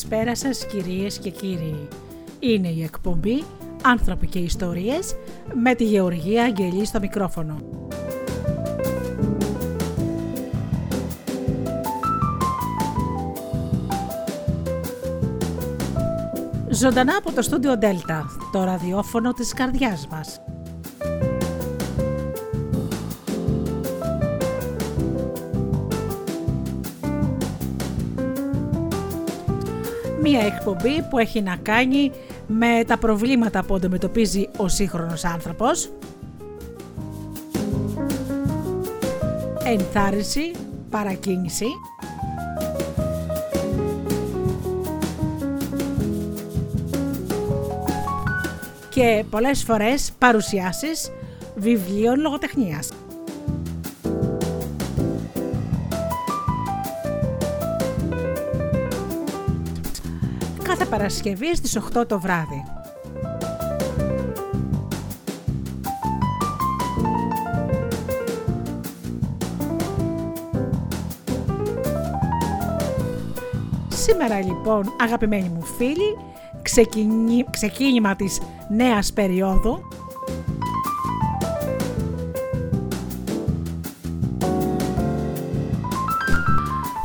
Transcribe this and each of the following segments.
Καλησπέρα σας κυρίες και κύριοι. Είναι η εκπομπή «Άνθρωποι και ιστορίες» με τη Γεωργία Αγγελή στο μικρόφωνο. Ζωντανά από το στούντιο Δέλτα, το ραδιόφωνο της καρδιάς μας. Μία εκπομπή που έχει να κάνει με τα προβλήματα που αντιμετωπίζει ο σύγχρονος άνθρωπος, ενθάρρυνση, παρακίνηση, και πολλές φορές παρουσιάσεις βιβλίων λογοτεχνίας. Παρασκευή στις 8 το βράδυ. Σήμερα λοιπόν αγαπημένοι μου φίλοι ξεκίνημα της νέας περίοδου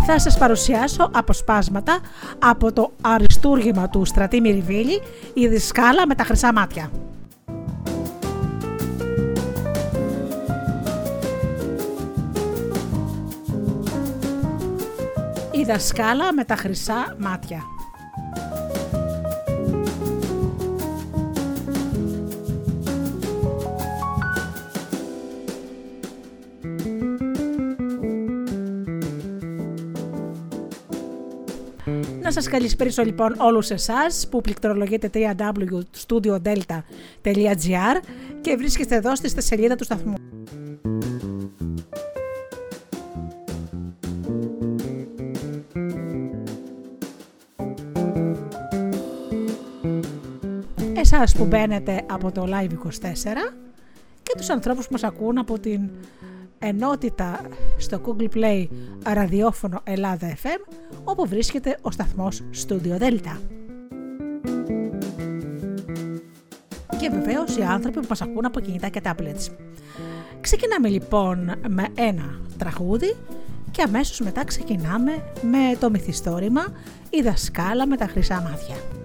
θα σας παρουσιάσω αποσπάσματα από το αριστούργημα του Στρατή Μυριβίλη «Η δυσκάλα με τα χρυσά μάτια». Η δασκάλα με τα χρυσά μάτια. Σας καλησπέρισω λοιπόν όλους εσάς που πληκτρολογείτε www.studiodelta.gr και βρίσκεστε εδώ στη σελίδα του σταθμού. Εσάς που μπαίνετε από το Live 24 και τους ανθρώπους που μας ακούν από την ενότητα στο Google Play ραδιόφωνο Ελλάδα FM όπου βρίσκεται ο σταθμός Studio Delta. Και βεβαίως οι άνθρωποι που μας ακούν από κινητά και tablets. Ξεκινάμε λοιπόν με ένα τραγούδι και αμέσως μετά ξεκινάμε με το μυθιστόρημα «Η δασκάλα με τα χρυσά μάτια».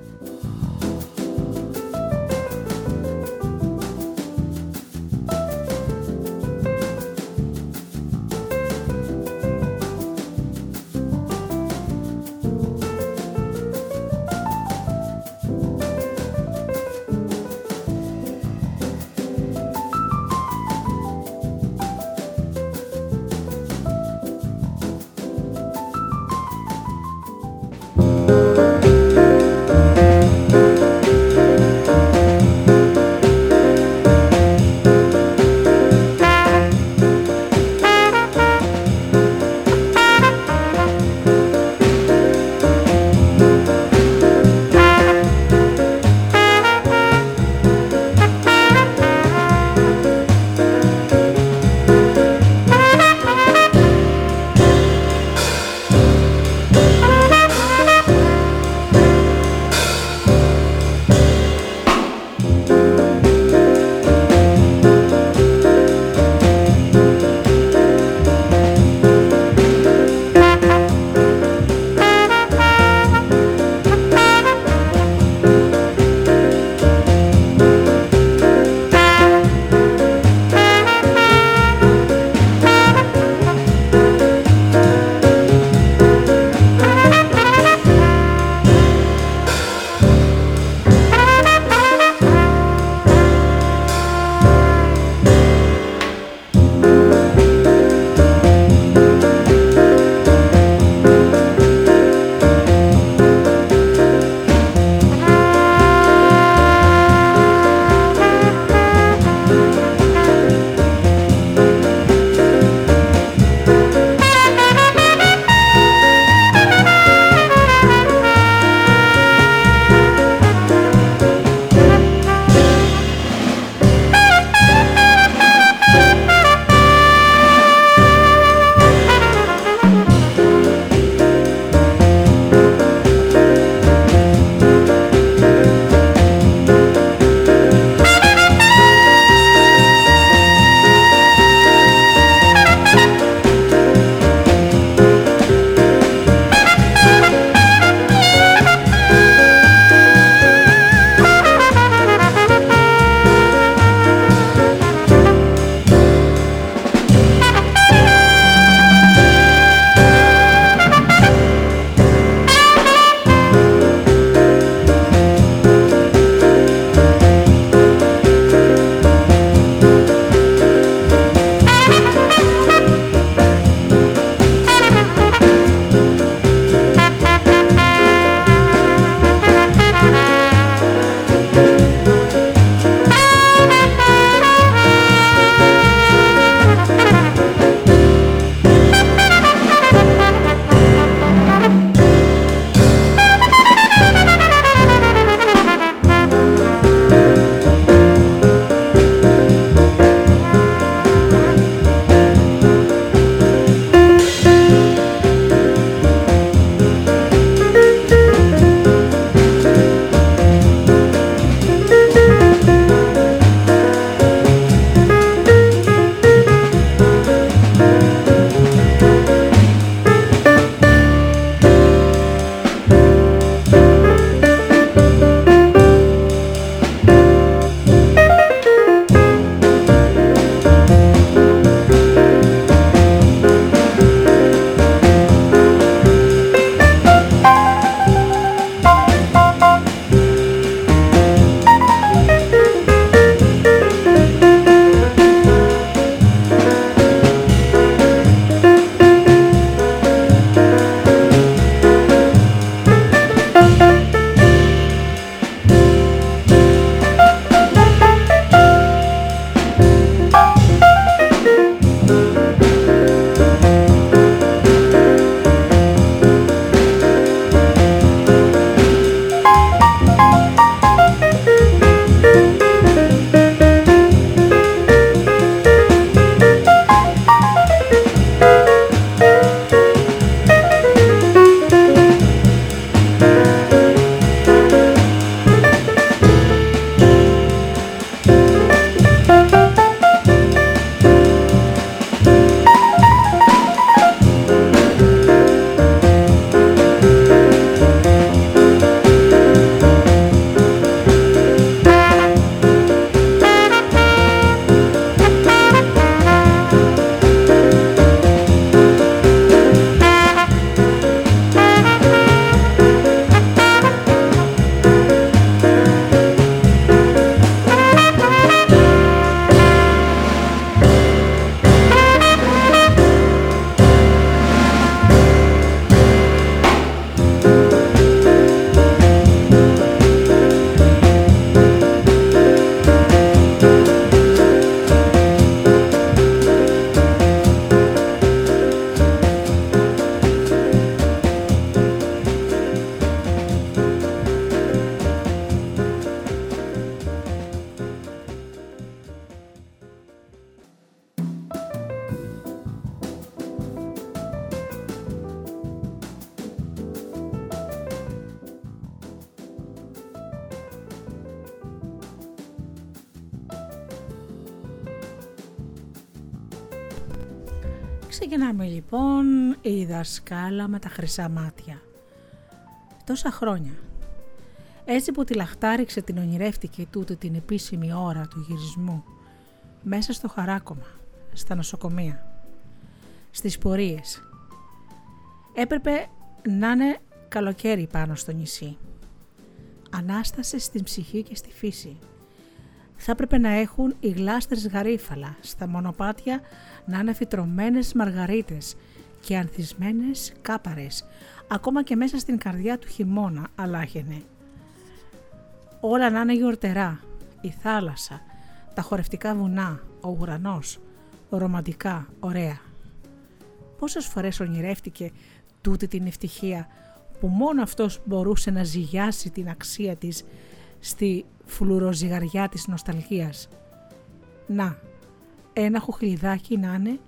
Δασκάλα με τα χρυσά μάτια. Τόσα χρόνια. Έτσι που τη λαχτάριξε την ονειρεύτηκε τούτη την επίσημη ώρα του γυρισμού μέσα στο χαράκομα, στα νοσοκομεία, στις πορείες. Έπρεπε να είναι καλοκαίρι πάνω στο νησί. Ανάσταση στην ψυχή και στη φύση. Θα έπρεπε να έχουν οι γλάστρες γαρίφαλα, στα μονοπάτια να είναι φυτρωμένες μαργαρίτες και ανθισμένες κάπαρες, ακόμα και μέσα στην καρδιά του χειμώνα αλάχαινε. Όλα να είναι γιορτερά, η θάλασσα, τα χορευτικά βουνά, ο ουρανός, ρομαντικά, ωραία. Πόσες φορές ονειρεύτηκε τούτη την ευτυχία που μόνο αυτός μπορούσε να ζυγιάσει την αξία της στη φλουροζυγαριά της νοσταλγίας. Να, ένα χουχλιδάκι να είναι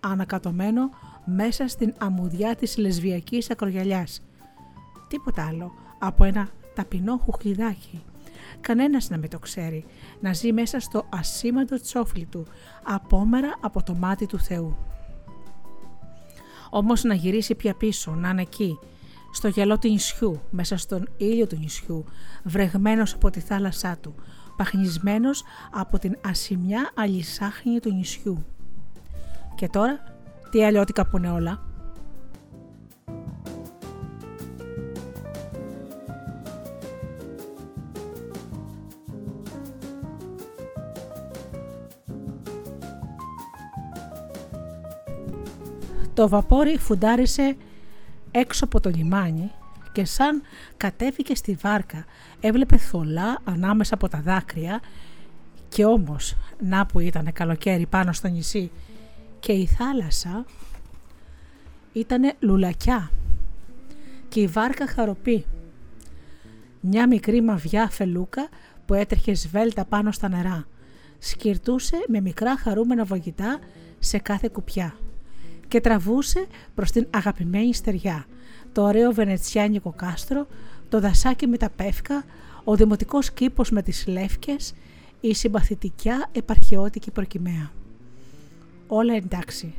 ανακατωμένο μέσα στην αμμουδιά της λεσβιακής ακρογιαλιάς. Τίποτα άλλο από ένα ταπεινό χουχλιδάκι. Κανένας να μην το ξέρει, να ζει μέσα στο ασήμαντο τσόφλι του, απόμερα από το μάτι του Θεού. Όμως να γυρίσει πια πίσω, να είναι εκεί, στο γυαλό του νησιού, μέσα στον ήλιο του νησιού, βρεγμένος από τη θάλασσά του, παχνισμένος από την ασημιά αλυσάχνη του νησιού. Και τώρα, τι αλλιώτικα που είναι όλα. Το βαπόρι φουντάρισε έξω από το λιμάνι και σαν κατέβηκε στη βάρκα έβλεπε θολά ανάμεσα από τα δάκρυα και όμως να που ήταν καλοκαίρι πάνω στο νησί και η θάλασσα ήταν λουλακιά και η βάρκα χαροπή. Μια μικρή μαβιά φελούκα που έτρεχε σβέλτα πάνω στα νερά. Σκυρτούσε με μικρά χαρούμενα βογητά σε κάθε κουπιά και τραβούσε προς την αγαπημένη στεριά, το ωραίο βενετσιάνικο κάστρο, το δασάκι με τα πεύκα, ο δημοτικός κήπος με τις λεύκες, η συμπαθητικιά επαρχαιώτικη προκυμαία. Όλα εντάξει.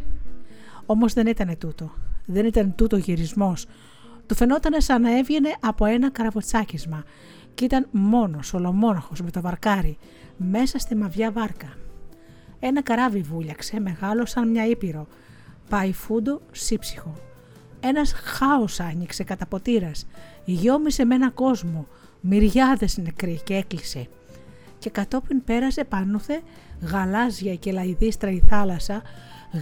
Όμως δεν ήταν τούτο. Δεν ήταν τούτο γυρισμός. Του φαινόταν σαν να έβγαινε από ένα καραβοτσάκισμα και ήταν μόνος, ολομόναχος με το βαρκάρι, μέσα στη μαβιά βάρκα. Ένα καράβι βούλιαξε, μεγάλο σαν μια ήπειρο, Πάει φούντο σύψυχο. Ένας χάος άνοιξε κατά ποτήρας, γιόμισε με ένα κόσμο, μυριάδες νεκροί και έκλεισε. Και κατόπιν πέρασε πάνωθε γαλάζια και λαϊδίστρα η θάλασσα,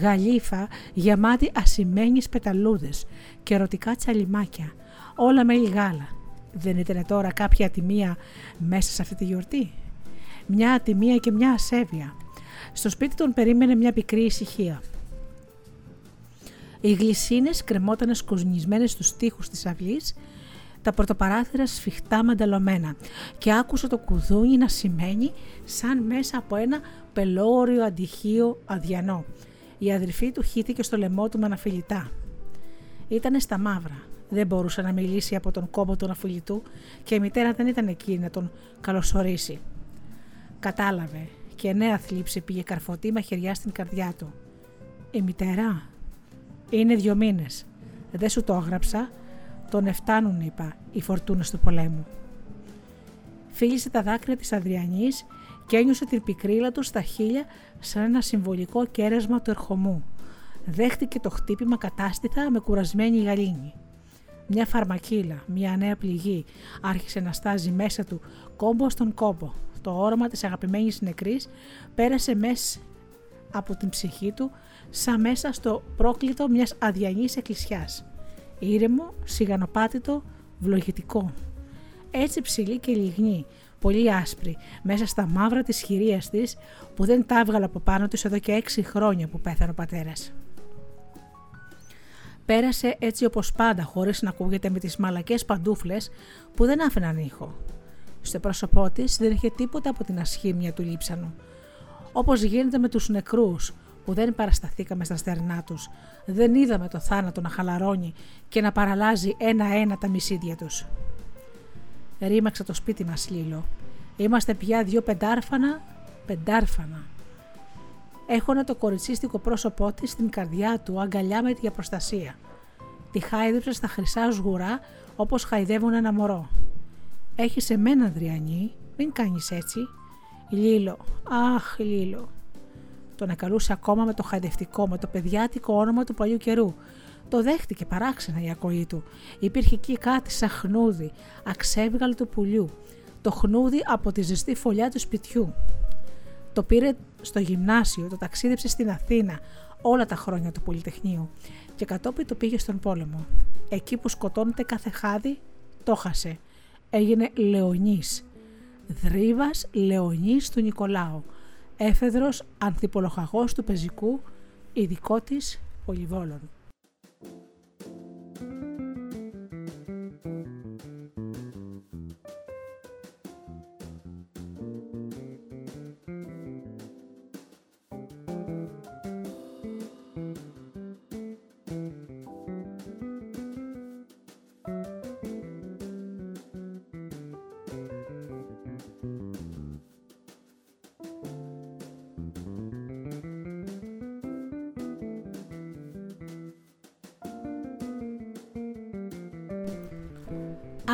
γαλήφα γεμάτη ασημένιες πεταλούδες και ερωτικά τσαλιμάκια, όλα με γάλα. Δεν ήταν τώρα κάποια ατιμία μέσα σε αυτή τη γιορτή; Μια ατιμία και μια ασέβεια. Στο σπίτι τον περίμενε μια πικρή ησυχία. Οι γλυσίνες κρεμόταν σκοσνισμένες στους τοίχους της αυλής, τα πρωτοπαράθυρα σφιχτά μανταλωμένα και άκουσε το κουδούνι να σημαίνει σαν μέσα από ένα πελώριο αντιχείο αδιανό. Η αδερφή του χύθηκε στο λαιμό του με αναφιλητά. Ήτανε στα μαύρα. Δεν μπορούσε να μιλήσει από τον κόμπο του αναφιλητού και η μητέρα δεν ήταν εκεί να τον καλωσορίσει. Κατάλαβε και νέα θλίψη πήγε καρφωτή μαχαιριά στην καρδιά του. Η μητέρα, είναι δύο μήνες. Δεν σου το έγραψα. Τον εφτάνουν, είπα, οι φορτούνες του πολέμου. Φίλησε τα δάκρυα της Αδριανής και ένιωσε την πικρίλα του στα χείλια σαν ένα συμβολικό κέρασμα του ερχομού. Δέχτηκε το χτύπημα κατάστηθα με κουρασμένη γαλήνη. Μια φαρμακίλα, μια νέα πληγή, άρχισε να στάζει μέσα του κόμπο στον κόμπο. Το όρομα της αγαπημένης νεκρής πέρασε μέσα από την ψυχή του σαν μέσα στο πρόκλητο μιας αδιανής εκκλησιάς. Ήρεμο, σιγανοπάτητο, βλογητικό. Έτσι ψηλή και λιγνή, πολύ άσπρη, μέσα στα μαύρα της χειρίας της που δεν τα έβγαλε από πάνω της εδώ και έξι χρόνια που πέθανε ο πατέρας. Πέρασε έτσι όπως πάντα χωρίς να ακούγεται με τις μαλακές παντούφλες που δεν άφηναν ήχο. Στο πρόσωπό της δεν είχε τίποτα από την ασχήμια του λείψανου. Όπως γίνεται με τους νεκρούς που δεν παρασταθήκαμε στα στερνά τους, δεν είδαμε το θάνατο να χαλαρώνει και να παραλάζει ένα-ένα τα μισίδια τους. Ρήμαξε το σπίτι μας Λίλο. Είμαστε πια δυο πεντάρφανα, πεντάρφανα. έχωνε το κοριτσίστικο πρόσωπό της στην καρδιά του αγκαλιά με τη προστασία. Τη χάιδεψε στα χρυσά σγουρά όπως χαϊδεύουν ένα μωρό. Έχεις εμένα, Δριανή, μην κάνεις έτσι. Λίλο, αχ, Λίλο. Τον ακαλούσε ακόμα με το χαϊδευτικό, με το παιδιάτικο όνομα του παλιού καιρού. Το δέχτηκε παράξενα η ακοή του. Υπήρχε εκεί κάτι σαν χνούδι, αξέβγαλο του πουλιού. Το χνούδι από τη ζεστή φωλιά του σπιτιού. Το πήρε στο γυμνάσιο, το ταξίδεψε στην Αθήνα όλα τα χρόνια του Πολυτεχνείου και κατόπιν το πήγε στον πόλεμο. Εκεί που σκοτώνεται κάθε χάδι, το χάσε. Έγινε Λεωνής. Δρίβας Λεωνής του Νικολάου. Έφεδρος ανθιπολοχαγός του πεζικού, ειδικό της πολυβόλων.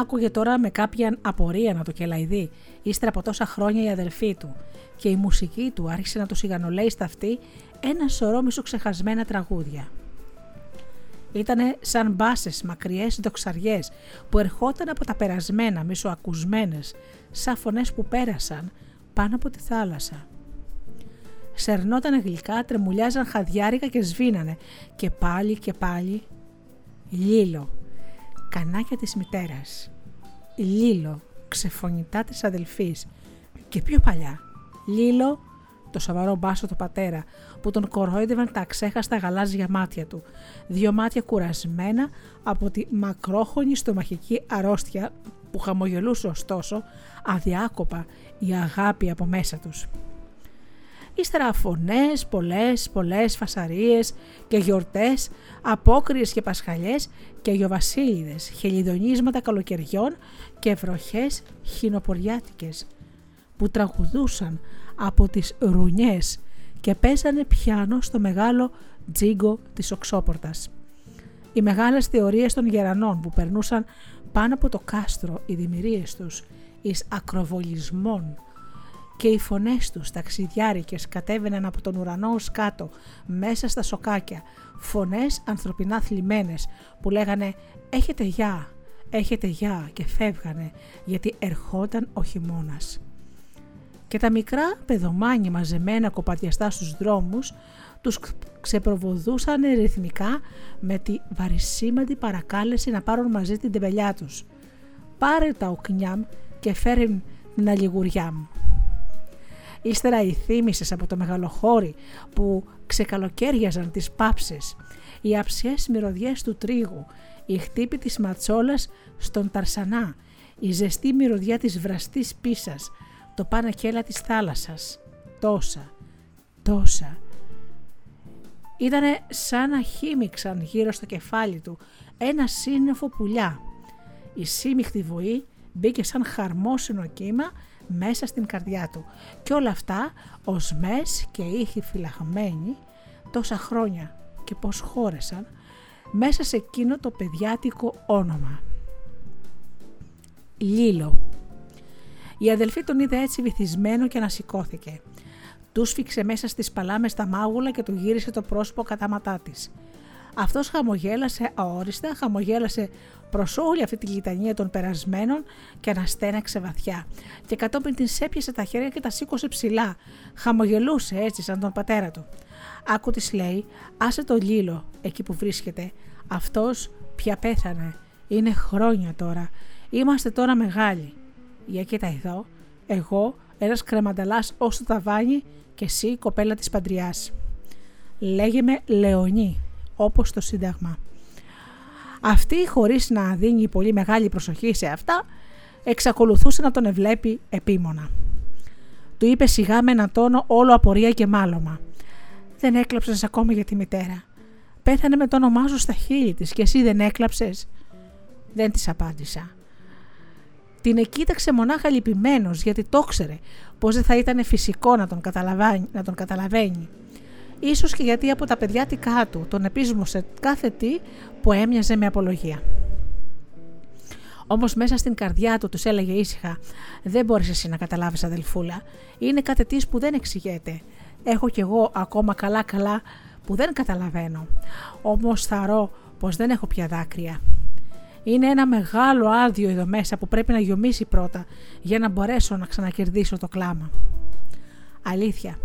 Άκουγε τώρα με κάποια απορία να το κελαϊδεί, ύστερα από τόσα χρόνια η αδελφή του, και η μουσική του άρχισε να του σιγανολέει στα αυτή ένα σωρό μισοξεχασμένα τραγούδια. Ήτανε σαν μπάσες μακριές δοξαριές που ερχόταν από τα περασμένα, μισοακουσμένες, σαν φωνές που πέρασαν πάνω από τη θάλασσα. Σερνόταν γλυκά, τρεμουλιάζαν χαδιάρικα και σβήνανε και πάλι και πάλι λίλο, κανάκια της μητέρας. Λίλο, ξεφωνητά της αδελφής και πιο παλιά. Λίλο, το σοβαρό μπάσο του πατέρα που τον κορόιδευαν τα ξέχαστα γαλάζια μάτια του. Δύο μάτια κουρασμένα από τη μακρόχωνη στομαχική αρρώστια που χαμογελούσε ωστόσο αδιάκοπα η αγάπη από μέσα τους. Ύστερα φωνές, πολλές, πολλές φασαρίες και γιορτές, απόκριες και πασχαλιές και γιοβασίλειδες, χελιδονίσματα καλοκαιριών και βροχές χινοποριάτικες που τραγουδούσαν από τις ρουνιές και παίζανε πιάνο στο μεγάλο τζίγκο της οξόπορτας. Οι μεγάλες θεωρίες των γερανών που περνούσαν πάνω από το κάστρο οι δημιουργίες τους εις ακροβολισμών και οι φωνές τους ταξιδιάρικες κατέβαιναν από τον ουρανό ως κάτω μέσα στα σοκάκια φωνές ανθρωπινά θλιμμένες που λέγανε «Έχετε γεια, έχετε γεια» και φεύγανε γιατί ερχόταν ο χειμώνας. Και τα μικρά παιδομάνια μαζεμένα κοπατιαστά στους δρόμους τους ξεπροβοδούσαν ρυθμικά με τη βαρισίμαντη παρακάλεση να πάρουν μαζί την τεμπελιά τους. «Πάρε τα οκνιάμ και φέρε την αλληγουριά μου». Ύστερα οι θύμησες από το μεγαλοχώρι που ξεκαλοκαίριαζαν τις πάψες, οι αψιές μυρωδιές του τρίγου, η χτύπη της ματσόλας στον ταρσανά, η ζεστή μυρωδιά της βραστής πίσας, το πανακέλα της θάλασσας. Τόσα, τόσα. Ήτανε σαν να χύμιξαν γύρω στο κεφάλι του ένα σύννεφο πουλιά. Η σύμιχτη βοή μπήκε σαν χαρμόσυνο κύμα μέσα στην καρδιά του και όλα αυτά οσμές και ήχοι φυλαγμένοι τόσα χρόνια και πως χώρεσαν μέσα σε εκείνο το παιδιάτικο όνομα. Λίλο. Η αδελφή τον είδε έτσι βυθισμένο και ανασηκώθηκε. Τους σφίξε μέσα στις παλάμες τα μάγουλα και του γύρισε το πρόσωπο κατά ματά της. Αυτός χαμογέλασε αόριστα, χαμογέλασε προς όλη αυτή τη λιτανία των περασμένων και αναστέναξε βαθιά. Και κατόπιν την έπιασε τα χέρια και τα σήκωσε ψηλά. Χαμογελούσε έτσι σαν τον πατέρα του. Άκου τη λέει, άσε το λίλο εκεί που βρίσκεται. Αυτός πια πέθανε. Είναι χρόνια τώρα. Είμαστε τώρα μεγάλοι. Για κοίτα εδώ, εγώ, ένας κρεμανταλάς ω το ταβάνι και εσύ κοπέλα της παντριάς. Λέγε με Λεωνή, όπως το Σύνταγμα. Αυτή, χωρίς να δίνει πολύ μεγάλη προσοχή σε αυτά, εξακολουθούσε να τον ευλέπει επίμονα. Του είπε σιγά με ένα τόνο όλο απορία και μάλωμα. Δεν έκλαψες ακόμα για τη μητέρα. Πέθανε με το όνομά σου στα χείλη της και εσύ δεν έκλαψες. Δεν της απάντησα. Την εκοίταξε μονάχα λυπημένος γιατί το ξέρε πως δεν θα ήταν φυσικό να τον, να τον καταλαβαίνει. Ίσως και γιατί από τα παιδιά του τον επίσμωσε κάθε τι που έμοιαζε με απολογία. Όμως μέσα στην καρδιά του τους έλεγε ήσυχα: Δεν μπορείς εσύ να καταλάβεις, αδελφούλα. Είναι κάτι της που δεν εξηγείται. Έχω κι εγώ ακόμα καλά-καλά που δεν καταλαβαίνω. Όμως θαρώ πως δεν έχω πια δάκρυα. Είναι ένα μεγάλο άδειο εδώ μέσα που πρέπει να γιομίσει πρώτα για να μπορέσω να ξανακερδίσω το κλάμα. Αλήθεια,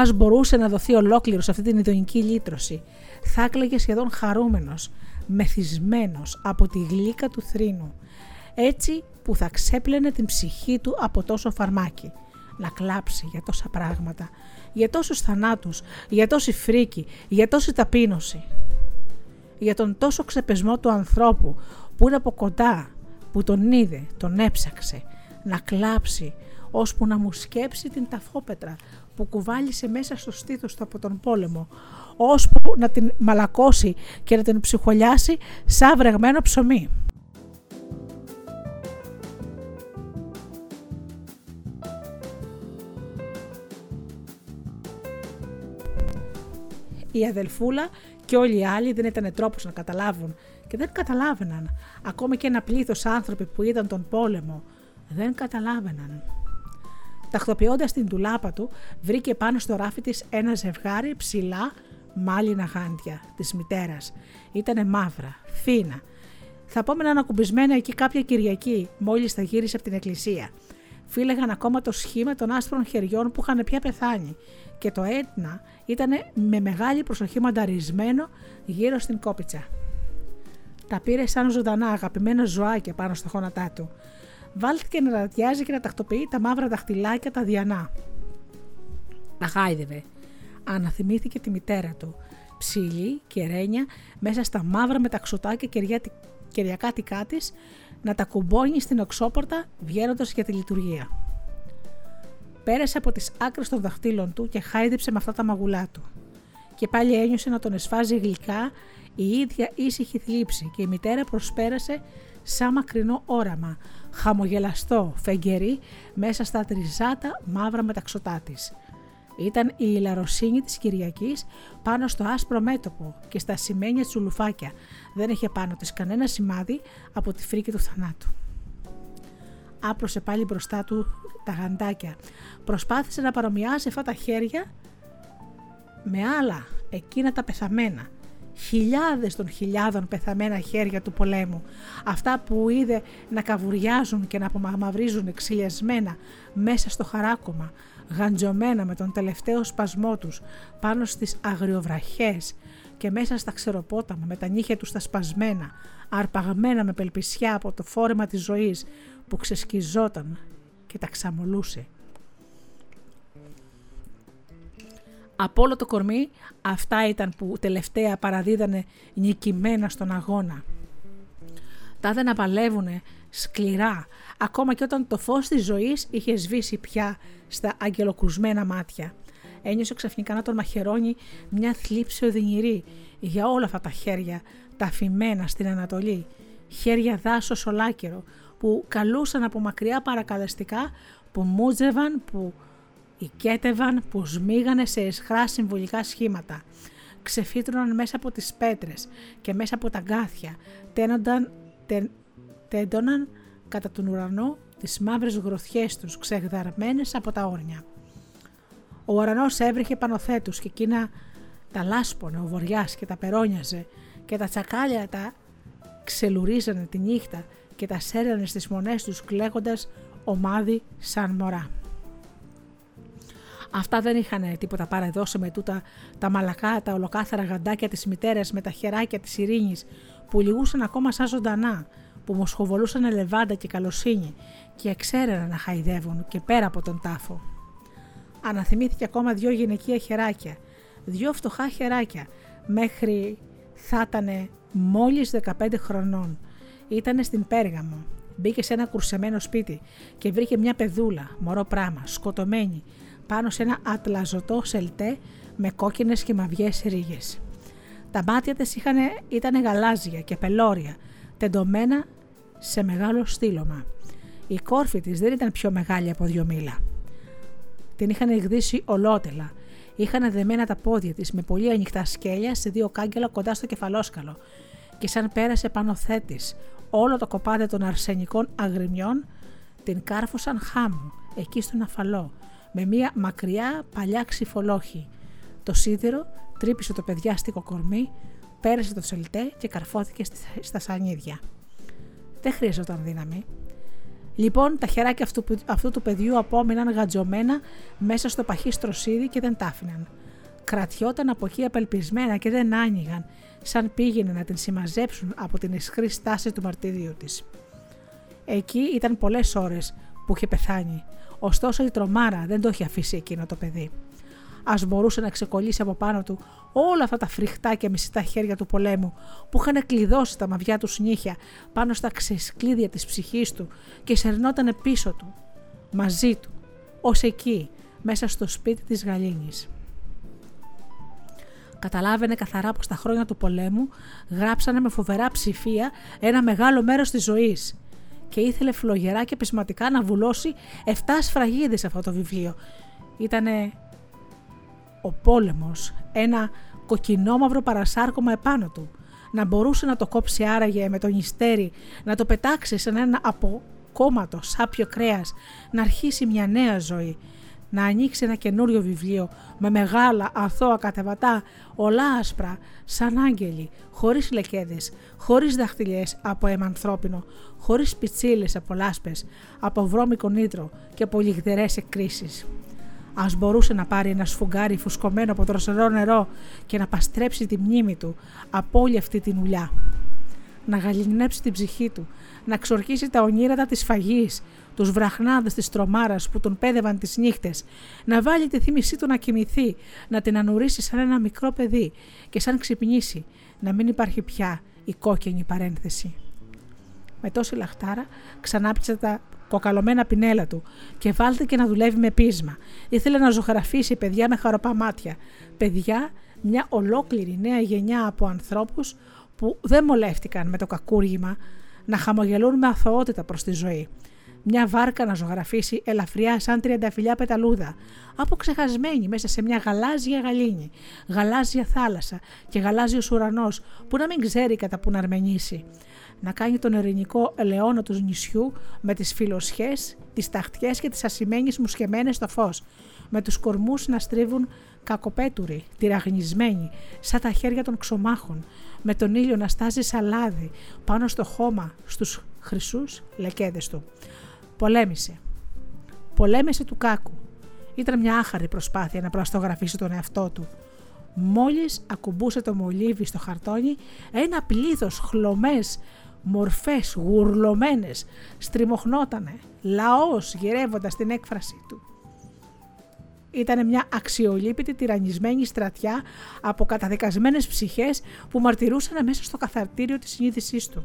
ας μπορούσε να δοθεί ολόκληρος σε αυτή την ειδονική λύτρωση, θα έκλαιγε σχεδόν χαρούμενος, μεθυσμένος από τη γλύκα του θρήνου, έτσι που θα ξέπλαινε την ψυχή του από τόσο φαρμάκι. Να κλάψει για τόσα πράγματα, για τόσους θανάτους, για τόση φρίκη, για τόση ταπείνωση. Για τον τόσο ξεπεσμό του ανθρώπου που είναι από κοντά, που τον είδε, τον έψαξε, να κλάψει, ώσπου να μου σκέψει την ταφόπετρα που κουβάλισε μέσα στο στήθος του από τον πόλεμο, ώσπου να την μαλακώσει και να την ψυχολιάσει σαν βρεγμένο ψωμί. Η αδελφούλα και όλοι οι άλλοι δεν ήταν τρόπος να καταλάβουν και δεν καταλάβαιναν. Ακόμα και ένα πλήθος άνθρωποι που είδαν τον πόλεμο δεν καταλάβαιναν. Τακτοποιώντας την τουλάπα του, βρήκε πάνω στο ράφι της ένα ζευγάρι ψηλά μάλινα γάντια της μητέρας. Ήτανε μαύρα, φίνα. Θα πούμε ακουμπισμένα εκεί κάποια Κυριακή, μόλις θα γύρισε από την εκκλησία. Φύλεγαν ακόμα το σχήμα των άσπρων χεριών που είχαν πια πεθάνει και το έτνα ήταν με μεγάλη προσοχή μανταρισμένο γύρω στην κόπιτσα. Τα πήρε σαν ζωντανά αγαπημένα ζωάκια πάνω στα χώματά του. Βάλθηκε να ραδιάζει και να τακτοποιεί τα μαύρα δαχτυλάκια τα διανά. Τα χάιδευε. Αναθυμήθηκε τη μητέρα του. Ψηλή και ρένια μέσα στα μαύρα μεταξωτάκια κεριακάτικά της να τα κουμπώνει στην οξόπορτα βγαίνοντας για τη λειτουργία. Πέρασε από τις άκρες των δαχτύλων του και χάιδεψε με αυτά τα μαγουλά του. Και πάλι ένιωσε να τον εσφάζει γλυκά η ίδια ήσυχη θλίψη και η μητέρα προσπέρασε σαν μακρινό όραμα, χαμογελαστό, φεγγερή, μέσα στα τριζάτα μαύρα μεταξωτά της. Ήταν η ηλαροσύνη της Κυριακής πάνω στο άσπρο μέτωπο και στα σημαίνια τσουλουφάκια. Δεν είχε πάνω της κανένα σημάδι από τη φρίκη του θανάτου. Άπλωσε πάλι μπροστά του τα γαντάκια. Προσπάθησε να παρομοιάσει αυτά τα χέρια με άλλα, εκείνα τα πεθαμένα. Χιλιάδες των χιλιάδων πεθαμένα χέρια του πολέμου. Αυτά που είδε να καβουριάζουν και να απομαυρίζουν εξηλιασμένα μέσα στο χαράκομα, γαντζωμένα με τον τελευταίο σπασμό τους πάνω στις αγριοβραχές και μέσα στα ξεροπόταμα με τα νύχια τους τα σπασμένα, αρπαγμένα με πελπισιά από το φόρεμα της ζωής που ξεσκιζόταν και τα ξαμολούσε. Από όλο το κορμί αυτά ήταν που τελευταία παραδίδανε νικημένα στον αγώνα. Τα δεν απαλεύουνε σκληρά, ακόμα και όταν το φως της ζωής είχε σβήσει πια στα αγγελοκουσμένα μάτια. Ένιωσε ξαφνικά να τον μαχαιρώνει μια θλίψη οδυνηρή για όλα αυτά τα χέρια, τα αφημένα στην Ανατολή. Χέρια δάσος ολάκερο που καλούσαν από μακριά παρακαλεστικά, που μούτζευαν, που οικέτευαν, που σμίγανε σε εσχρά συμβολικά σχήματα. Ξεφύτρωναν μέσα από τις πέτρες και μέσα από τα γκάθια, τένονταν, τέντωναν κατά τον ουρανό τις μαύρες γροθιές τους ξεγδαρμένες από τα όρνια. Ο ουρανός έβριχε πάνω θέτους και εκείνα τα λάσπονε ο βοριάς και τα περόνιαζε και τα τσακάλια τα ξελουρίζανε τη νύχτα και τα σέρνανε στις μονές τους κλαίγοντας ομάδι σαν μωρά. Αυτά δεν είχαν τίποτα παρεδώσει με τούτα τα μαλακά, τα ολοκάθαρα γαντάκια της μητέρας με τα χεράκια της ειρήνης που λυγούσαν ακόμα σαν ζωντανά, που μοσχοβολούσαν λεβάντα και καλοσύνη και εξέρεναν να χαϊδεύουν και πέρα από τον τάφο. Αναθυμήθηκε ακόμα δυο γυναικεία χεράκια, δυο φτωχά χεράκια, μέχρι θα ήταν μόλις 15 χρονών. Ήτανε στην Πέργαμο. Μπήκε σε ένα κουρσεμένο σπίτι και βρήκε μια πεδούλα, μωρό πράμα, σκοτωμένη, πάνω σε ένα ατλαζωτό σελτέ με κόκκινες και μαυγές ρίγες. Τα μάτια της ήταν γαλάζια και πελώρια, τεντωμένα σε μεγάλο στήλωμα. Η κόρφη της δεν ήταν πιο μεγάλη από δύο μήλα. Την είχαν εκδίσει ολότελα. Είχαν δεμένα τα πόδια της με πολύ ανοιχτά σκέλια σε δύο κάγκελα κοντά στο κεφαλόσκαλο και σαν πέρασε πάνω θέτης όλο το κοπάδι των αρσενικών αγριμιών, την κάρφωσαν χάμου εκεί στον αφαλό με μία μακριά παλιά ξυφολόχη. Το σίδερο τρύπησε το παιδιάστικο κορμί, πέρασε το τσελτέ και καρφώθηκε στα σανίδια. Δεν χρειαζόταν δύναμη. Λοιπόν, τα χεράκια αυτού, αυτού του παιδιού απόμειναν γατζωμένα μέσα στο παχύ στροσίδι και δεν τ' άφηναν. Κρατιόταν από εκεί απελπισμένα και δεν άνοιγαν, σαν πήγαινε να την συμμαζέψουν από την ισχρή στάση του μαρτύριου της. Εκεί ήταν πολλές ώρες που είχε πεθάνει, ωστόσο η τρομάρα δεν το είχε αφήσει εκείνο το παιδί. Α μπορούσε να ξεκολλήσει από πάνω του όλα αυτά τα φρικτά και μισητά χέρια του πολέμου που είχαν κλειδώσει τα μαβιά του νύχια πάνω στα ξεσκλίδια της ψυχής του και σερνόταν πίσω του, μαζί του, ως εκεί, μέσα στο σπίτι της Γαλήνης. Καταλάβαινε καθαρά πως τα χρόνια του πολέμου γράψανε με φοβερά ψηφία ένα μεγάλο μέρος της ζωής και ήθελε φλογερά και πεισματικά να βουλώσει 7 σφραγίδες αυτό το βιβλίο. Ήτανε ο πόλεμος, ένα κοκκινόμαυρο παρασάρκωμα επάνω του. Να μπορούσε να το κόψει άραγε με τον ιστέρι, να το πετάξει σε ένα αποκόμματο σάπιο κρέας, να αρχίσει μια νέα ζωή, να ανοίξει ένα καινούριο βιβλίο με μεγάλα αθώα κατεβατά, ολά άσπρα, σαν άγγελοι, χωρίς λεκέδες, χωρίς δαχτυλιές από αίμα ανθρώπινο, χωρίς πιτσίλες από λάσπες, από βρώμικο νήτρο και από λιγδερές εκκρίσεις. Α μπορούσε να πάρει ένα σφουγγάρι φουσκωμένο από δροσερό νερό και να παστρέψει τη μνήμη του από όλη αυτή την ουλιά. Να γαλινέψει την ψυχή του, να ξορκίσει τα ονείρατα της φαγής, τους βραχνάδες της τρομάρας που τον πέδευαν τις νύχτες, να βάλει τη θύμησή του να κοιμηθεί, να την ανουρίσει σαν ένα μικρό παιδί και σαν ξυπνήσει, να μην υπάρχει πια η κόκκινη παρένθεση. Με τόση λαχτάρα ξανάπιασε τα κοκαλωμένα πινέλα του και βάλτε και να δουλεύει με πείσμα. Ήθελε να ζωγραφίσει παιδιά με χαροπά μάτια. Παιδιά, μια ολόκληρη νέα γενιά από ανθρώπους που δεν μολεύτηκαν με το κακούργημα να χαμογελούν με αθωότητα προς τη ζωή. Μια βάρκα να ζωγραφίσει ελαφριά σαν τριανταφυλιά πεταλούδα, αποξεχασμένη μέσα σε μια γαλάζια γαλήνη, γαλάζια θάλασσα και γαλάζιος ουρανός που να μην ξέρει κατά που να αρμενήσει να κάνει τον ειρηνικό ελαιόνα του νησιού με τις φιλοσχές, τις ταχτιές και τις ασημένιες μουσχεμένες στο φως, με τους κορμούς να στρίβουν κακοπέτουροι, τυραγνισμένοι, σαν τα χέρια των ξωμάχων, με τον ήλιο να στάζει σαλάδι πάνω στο χώμα στους χρυσούς λεκέδες του. Πολέμησε. Πολέμησε του κάκου. Ήταν μια άχαρη προσπάθεια να προαστογραφήσει τον εαυτό του. Μόλις ακουμπούσε το μολύβι στο χαρτόνι, ένα πλήθος χλωμές μορφές γουρλωμένες, στριμωχνότανε, λαός γυρεύοντας την έκφρασή του. Ήταν μια αξιολύπητη τυραννισμένη στρατιά από καταδικασμένες ψυχές που μαρτυρούσαν μέσα στο καθαρτήριο της συνείδησής του.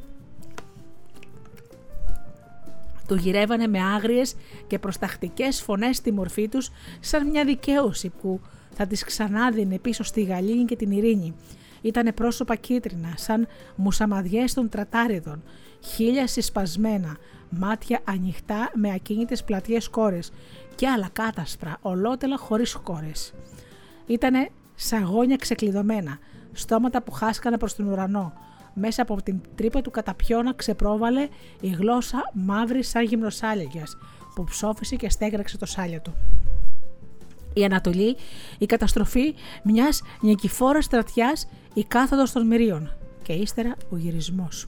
Το γυρεύανε με άγριες και προστακτικές φωνές στη μορφή τους σαν μια δικαίωση που θα τις ξανάδινε πίσω στη γαλήνη και την ειρήνη ήταν πρόσωπα κίτρινα, σαν μουσαμαδιές των τρατάριδων, χίλια συσπασμένα, μάτια ανοιχτά με ακίνητες πλατιές κόρες και άλλα κάτασπρα, ολότελα χωρίς κόρες. Ήτανε σαγόνια ξεκλειδωμένα, στόματα που χάσκανε προς τον ουρανό. Μέσα από την τρύπα του καταπιώνα ξεπρόβαλε η γλώσσα μαύρη σαν γυμνοσάλιαγιας, που ψόφισε και στέγραξε το σάλιο του η Ανατολή, η καταστροφή μιας νικηφόρας στρατιάς, η κάθοδος των μυρίων και ύστερα ο γυρισμός.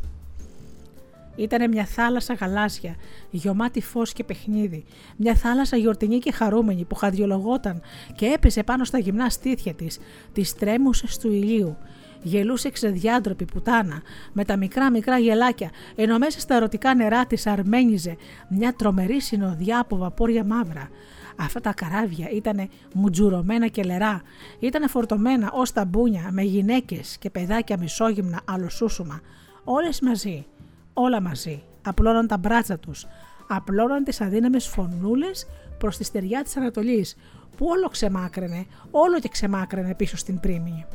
Ήταν μια θάλασσα γαλάζια, γεμάτη φως και παιχνίδι, μια θάλασσα γιορτινή και χαρούμενη που χαδιολογόταν και έπεσε πάνω στα γυμνά στήθια της, τις τρέμουσες του ηλίου. Γελούσε ξεδιάντροπη πουτάνα, με τα μικρά μικρά γελάκια, ενώ μέσα στα ερωτικά νερά της αρμένιζε μια τρομερή συνοδιά από βαπόρια μαύρα. Αυτά τα καράβια ήταν μουτζουρωμένα και λερά, ήταν φορτωμένα ως τα μπούνια με γυναίκες και παιδάκια μισόγυμνα αλλοσούσουμα, όλες μαζί, όλα μαζί, απλώναν τα μπράτσα τους, απλώναν τις αδύναμες φωνούλες προς τη στεριά της Ανατολής, που όλο ξεμάκραινε, όλο και ξεμάκραινε πίσω στην πρίμη.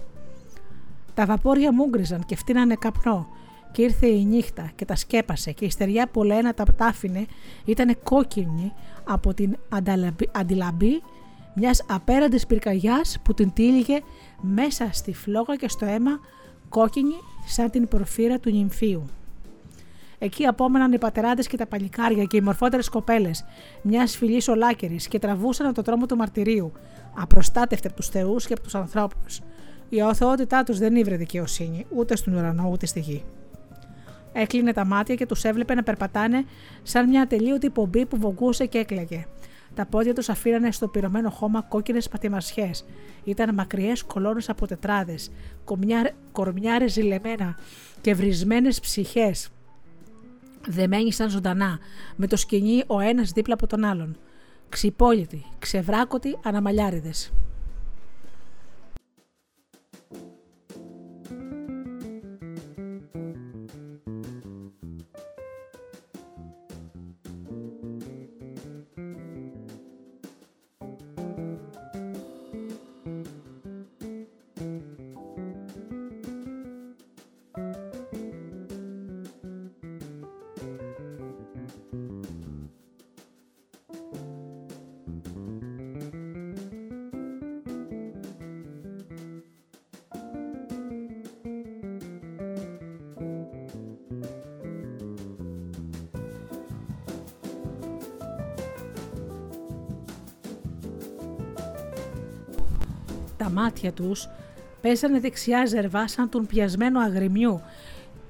Τα βαπόρια μούγκριζαν και φτύνανε καπνό και ήρθε η νύχτα και τα σκέπασε και η στεριά που λένα τα τάφινε ήταν κόκκινη από την αντιλαμπή μιας απέραντης πυρκαγιάς που την τύλιγε μέσα στη φλόγα και στο αίμα κόκκινη σαν την προφύρα του νυμφίου. Εκεί απόμεναν οι πατεράδες και τα παλικάρια και οι μορφότερες κοπέλες μια φυλή ολάκερη και τραβούσαν το τρόμο του μαρτυρίου, απροστάτευτε από τους θεούς και από τους ανθρώπους. Η αθωότητά τους δεν ήβρε δικαιοσύνη, ούτε στον ουρανό ούτε στη γη. Έκλεινε τα μάτια και τους έβλεπε να περπατάνε σαν μια ατελείωτη πομπή που βογκούσε και έκλαιγε. Τα πόδια τους αφήρανε στο πυρωμένο χώμα κόκκινες πατημασιές. Ήταν μακριές κολόνες από τετράδες, κορμιάρε ζηλεμένα και βρισμένες ψυχές δεμένοι σαν ζωντανά, με το σκηνή ο ένας δίπλα από τον άλλον. Ξυπόλυτοι, ξεβράκωτοι αναμαλιάριδες. Μάτια τους πέσανε δεξιά ζερβά σαν τον πιασμένο αγριμιού.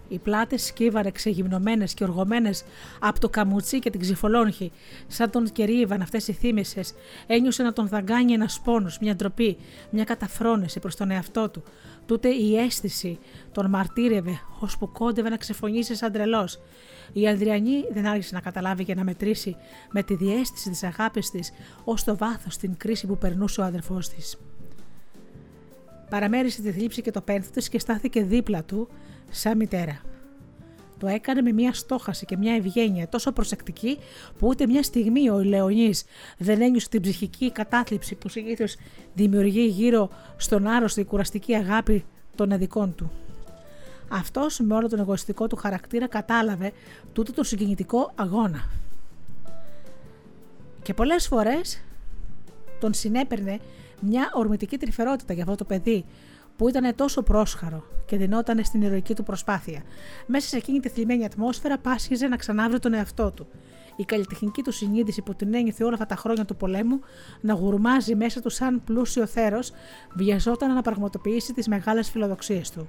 Οι πλάτες σκύβαρε ξεγυμνωμένες και οργωμένες από το καμουτσί και την ξυφολόγχη, σαν τον κερίβαν αυτές οι θύμησες. Ένιωσε να τον δαγκάνει ένας πόνος, μια ντροπή, μια καταφρόνηση προς τον εαυτό του. Τούτε η αίσθηση τον μαρτύρευε, ώσπου κόντευε να ξεφωνήσει σαν τρελός. Η Ανδριανή δεν άρχισε να καταλάβει και να μετρήσει με τη διέστηση της αγάπης της ως το βάθος την κρίση που περνούσε ο αδερφός της. Παραμέρισε τη θλίψη και το πένθο της και στάθηκε δίπλα του σαν μητέρα. Το έκανε με μια στόχαση και μια ευγένεια τόσο προσεκτική που ούτε μια στιγμή ο Λεωνής δεν ένιωσε την ψυχική κατάθλιψη που συνήθως δημιουργεί γύρω στον άρρωστο η κουραστική αγάπη των αδικών του. Αυτός με όλο τον εγωιστικό του χαρακτήρα κατάλαβε τούτο το συγκινητικό αγώνα. Και πολλές φορές τον συνέπαιρνε μια ορμητική τρυφερότητα για αυτό το παιδί που ήταν τόσο πρόσχαρο και δινόταν στην ηρωική του προσπάθεια. Μέσα σε εκείνη τη θλιμμένη ατμόσφαιρα πάσχιζε να ξανάβρει τον εαυτό του. Η καλλιτεχνική του συνείδηση που την ένιωθε όλα αυτά τα χρόνια του πολέμου να γουρμάζει μέσα του σαν πλούσιο θέρος, βιαζόταν να πραγματοποιήσει τις μεγάλες φιλοδοξίες του.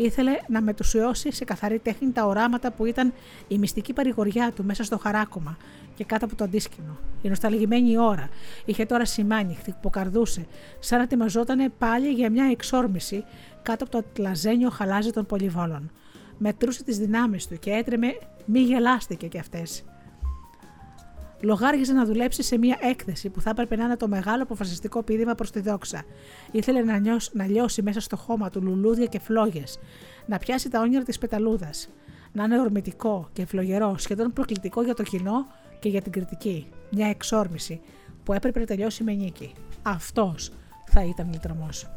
Ήθελε να μετουσιώσει σε καθαρή τέχνη τα οράματα που ήταν η μυστική παρηγοριά του μέσα στο χαράκομα και κάτω από το αντίσκηνο. Η νοσταλγημένη ώρα είχε τώρα σημάνει, χτυποκαρδούσε, σαν να ετοιμαζόταν πάλι για μια εξόρμηση κάτω από το ατλαζένιο χαλάζι των πολυβόλων. Μετρούσε τις δυνάμεις του και έτρεμε, μη γελάστηκε κι αυτές. Λογάριζε να δουλέψει σε μια έκθεση που θα έπρεπε να είναι το μεγάλο αποφασιστικό πείδημα προς τη δόξα. Ήθελε να, νιώσει, να λιώσει μέσα στο χώμα του λουλούδια και φλόγες, να πιάσει τα όνειρα της πεταλούδας. Να είναι ορμητικό και φλογερό, σχεδόν προκλητικό για το κοινό και για την κριτική. Μια εξόρμηση που έπρεπε να τελειώσει με νίκη. Αυτός θα ήταν λυτρωμός.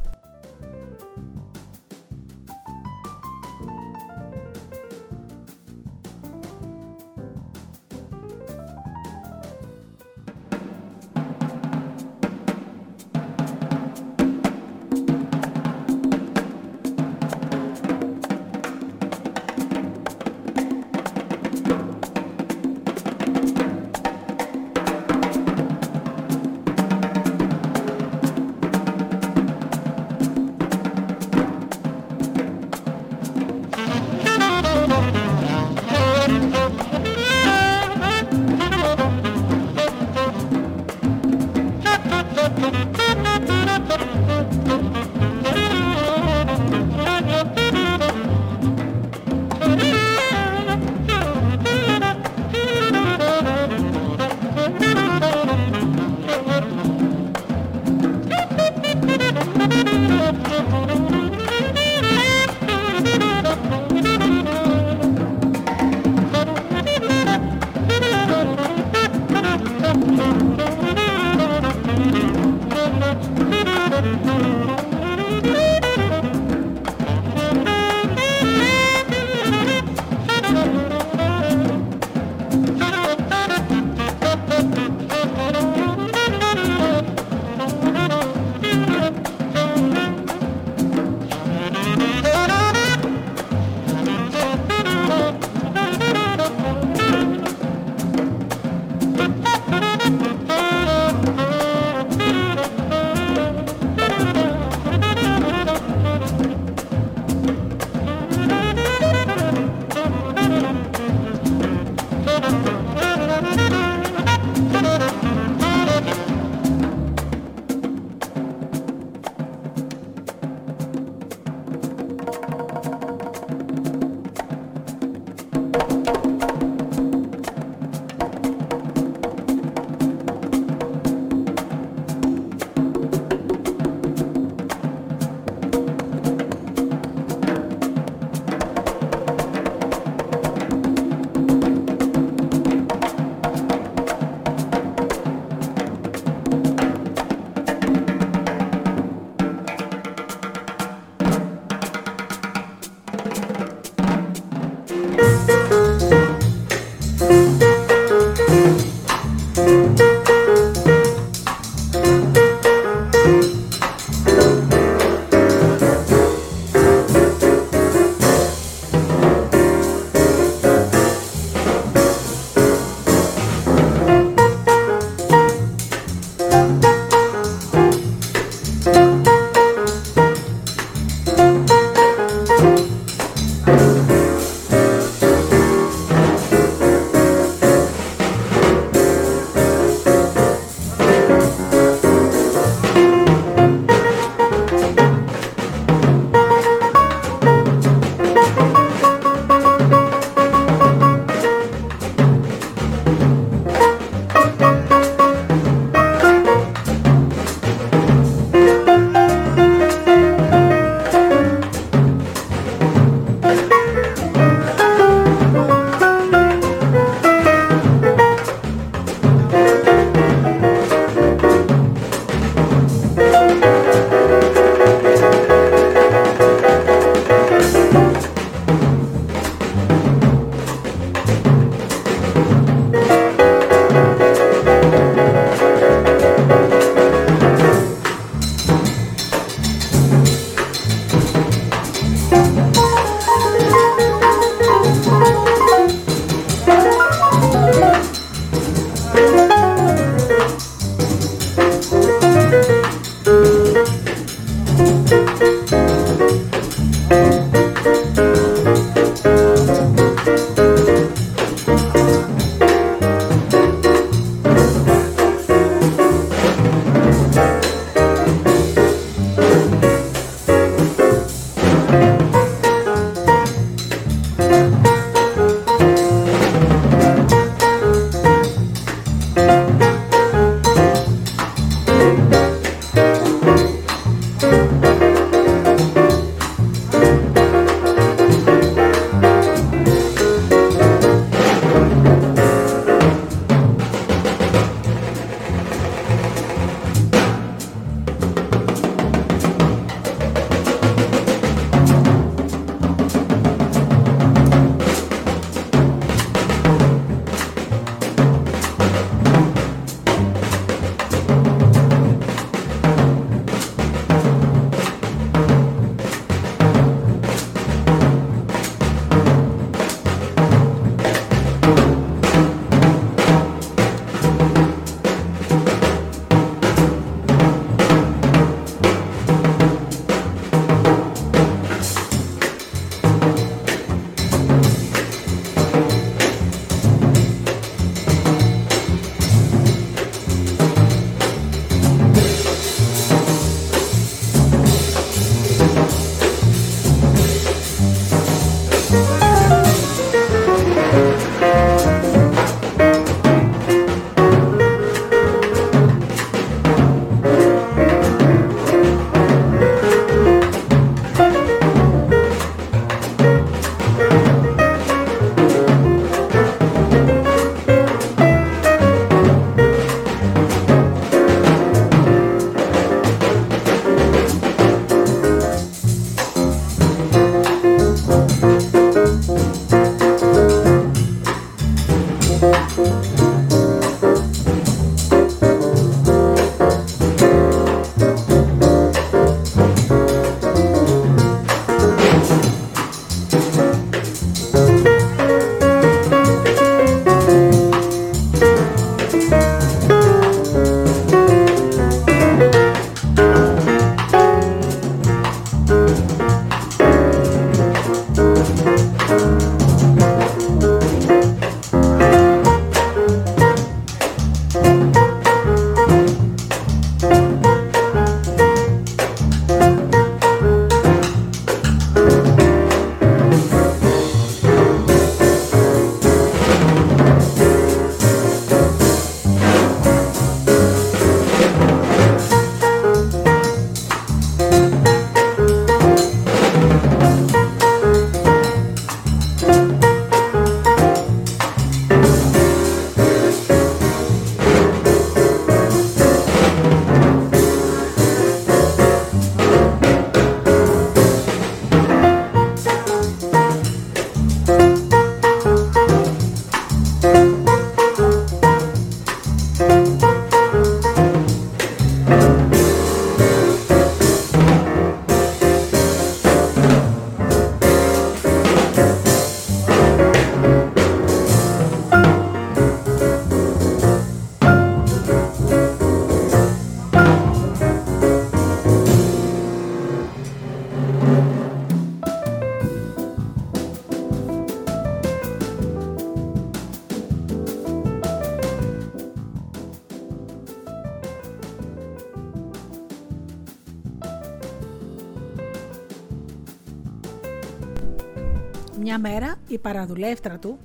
Η παραδουλεύτρα του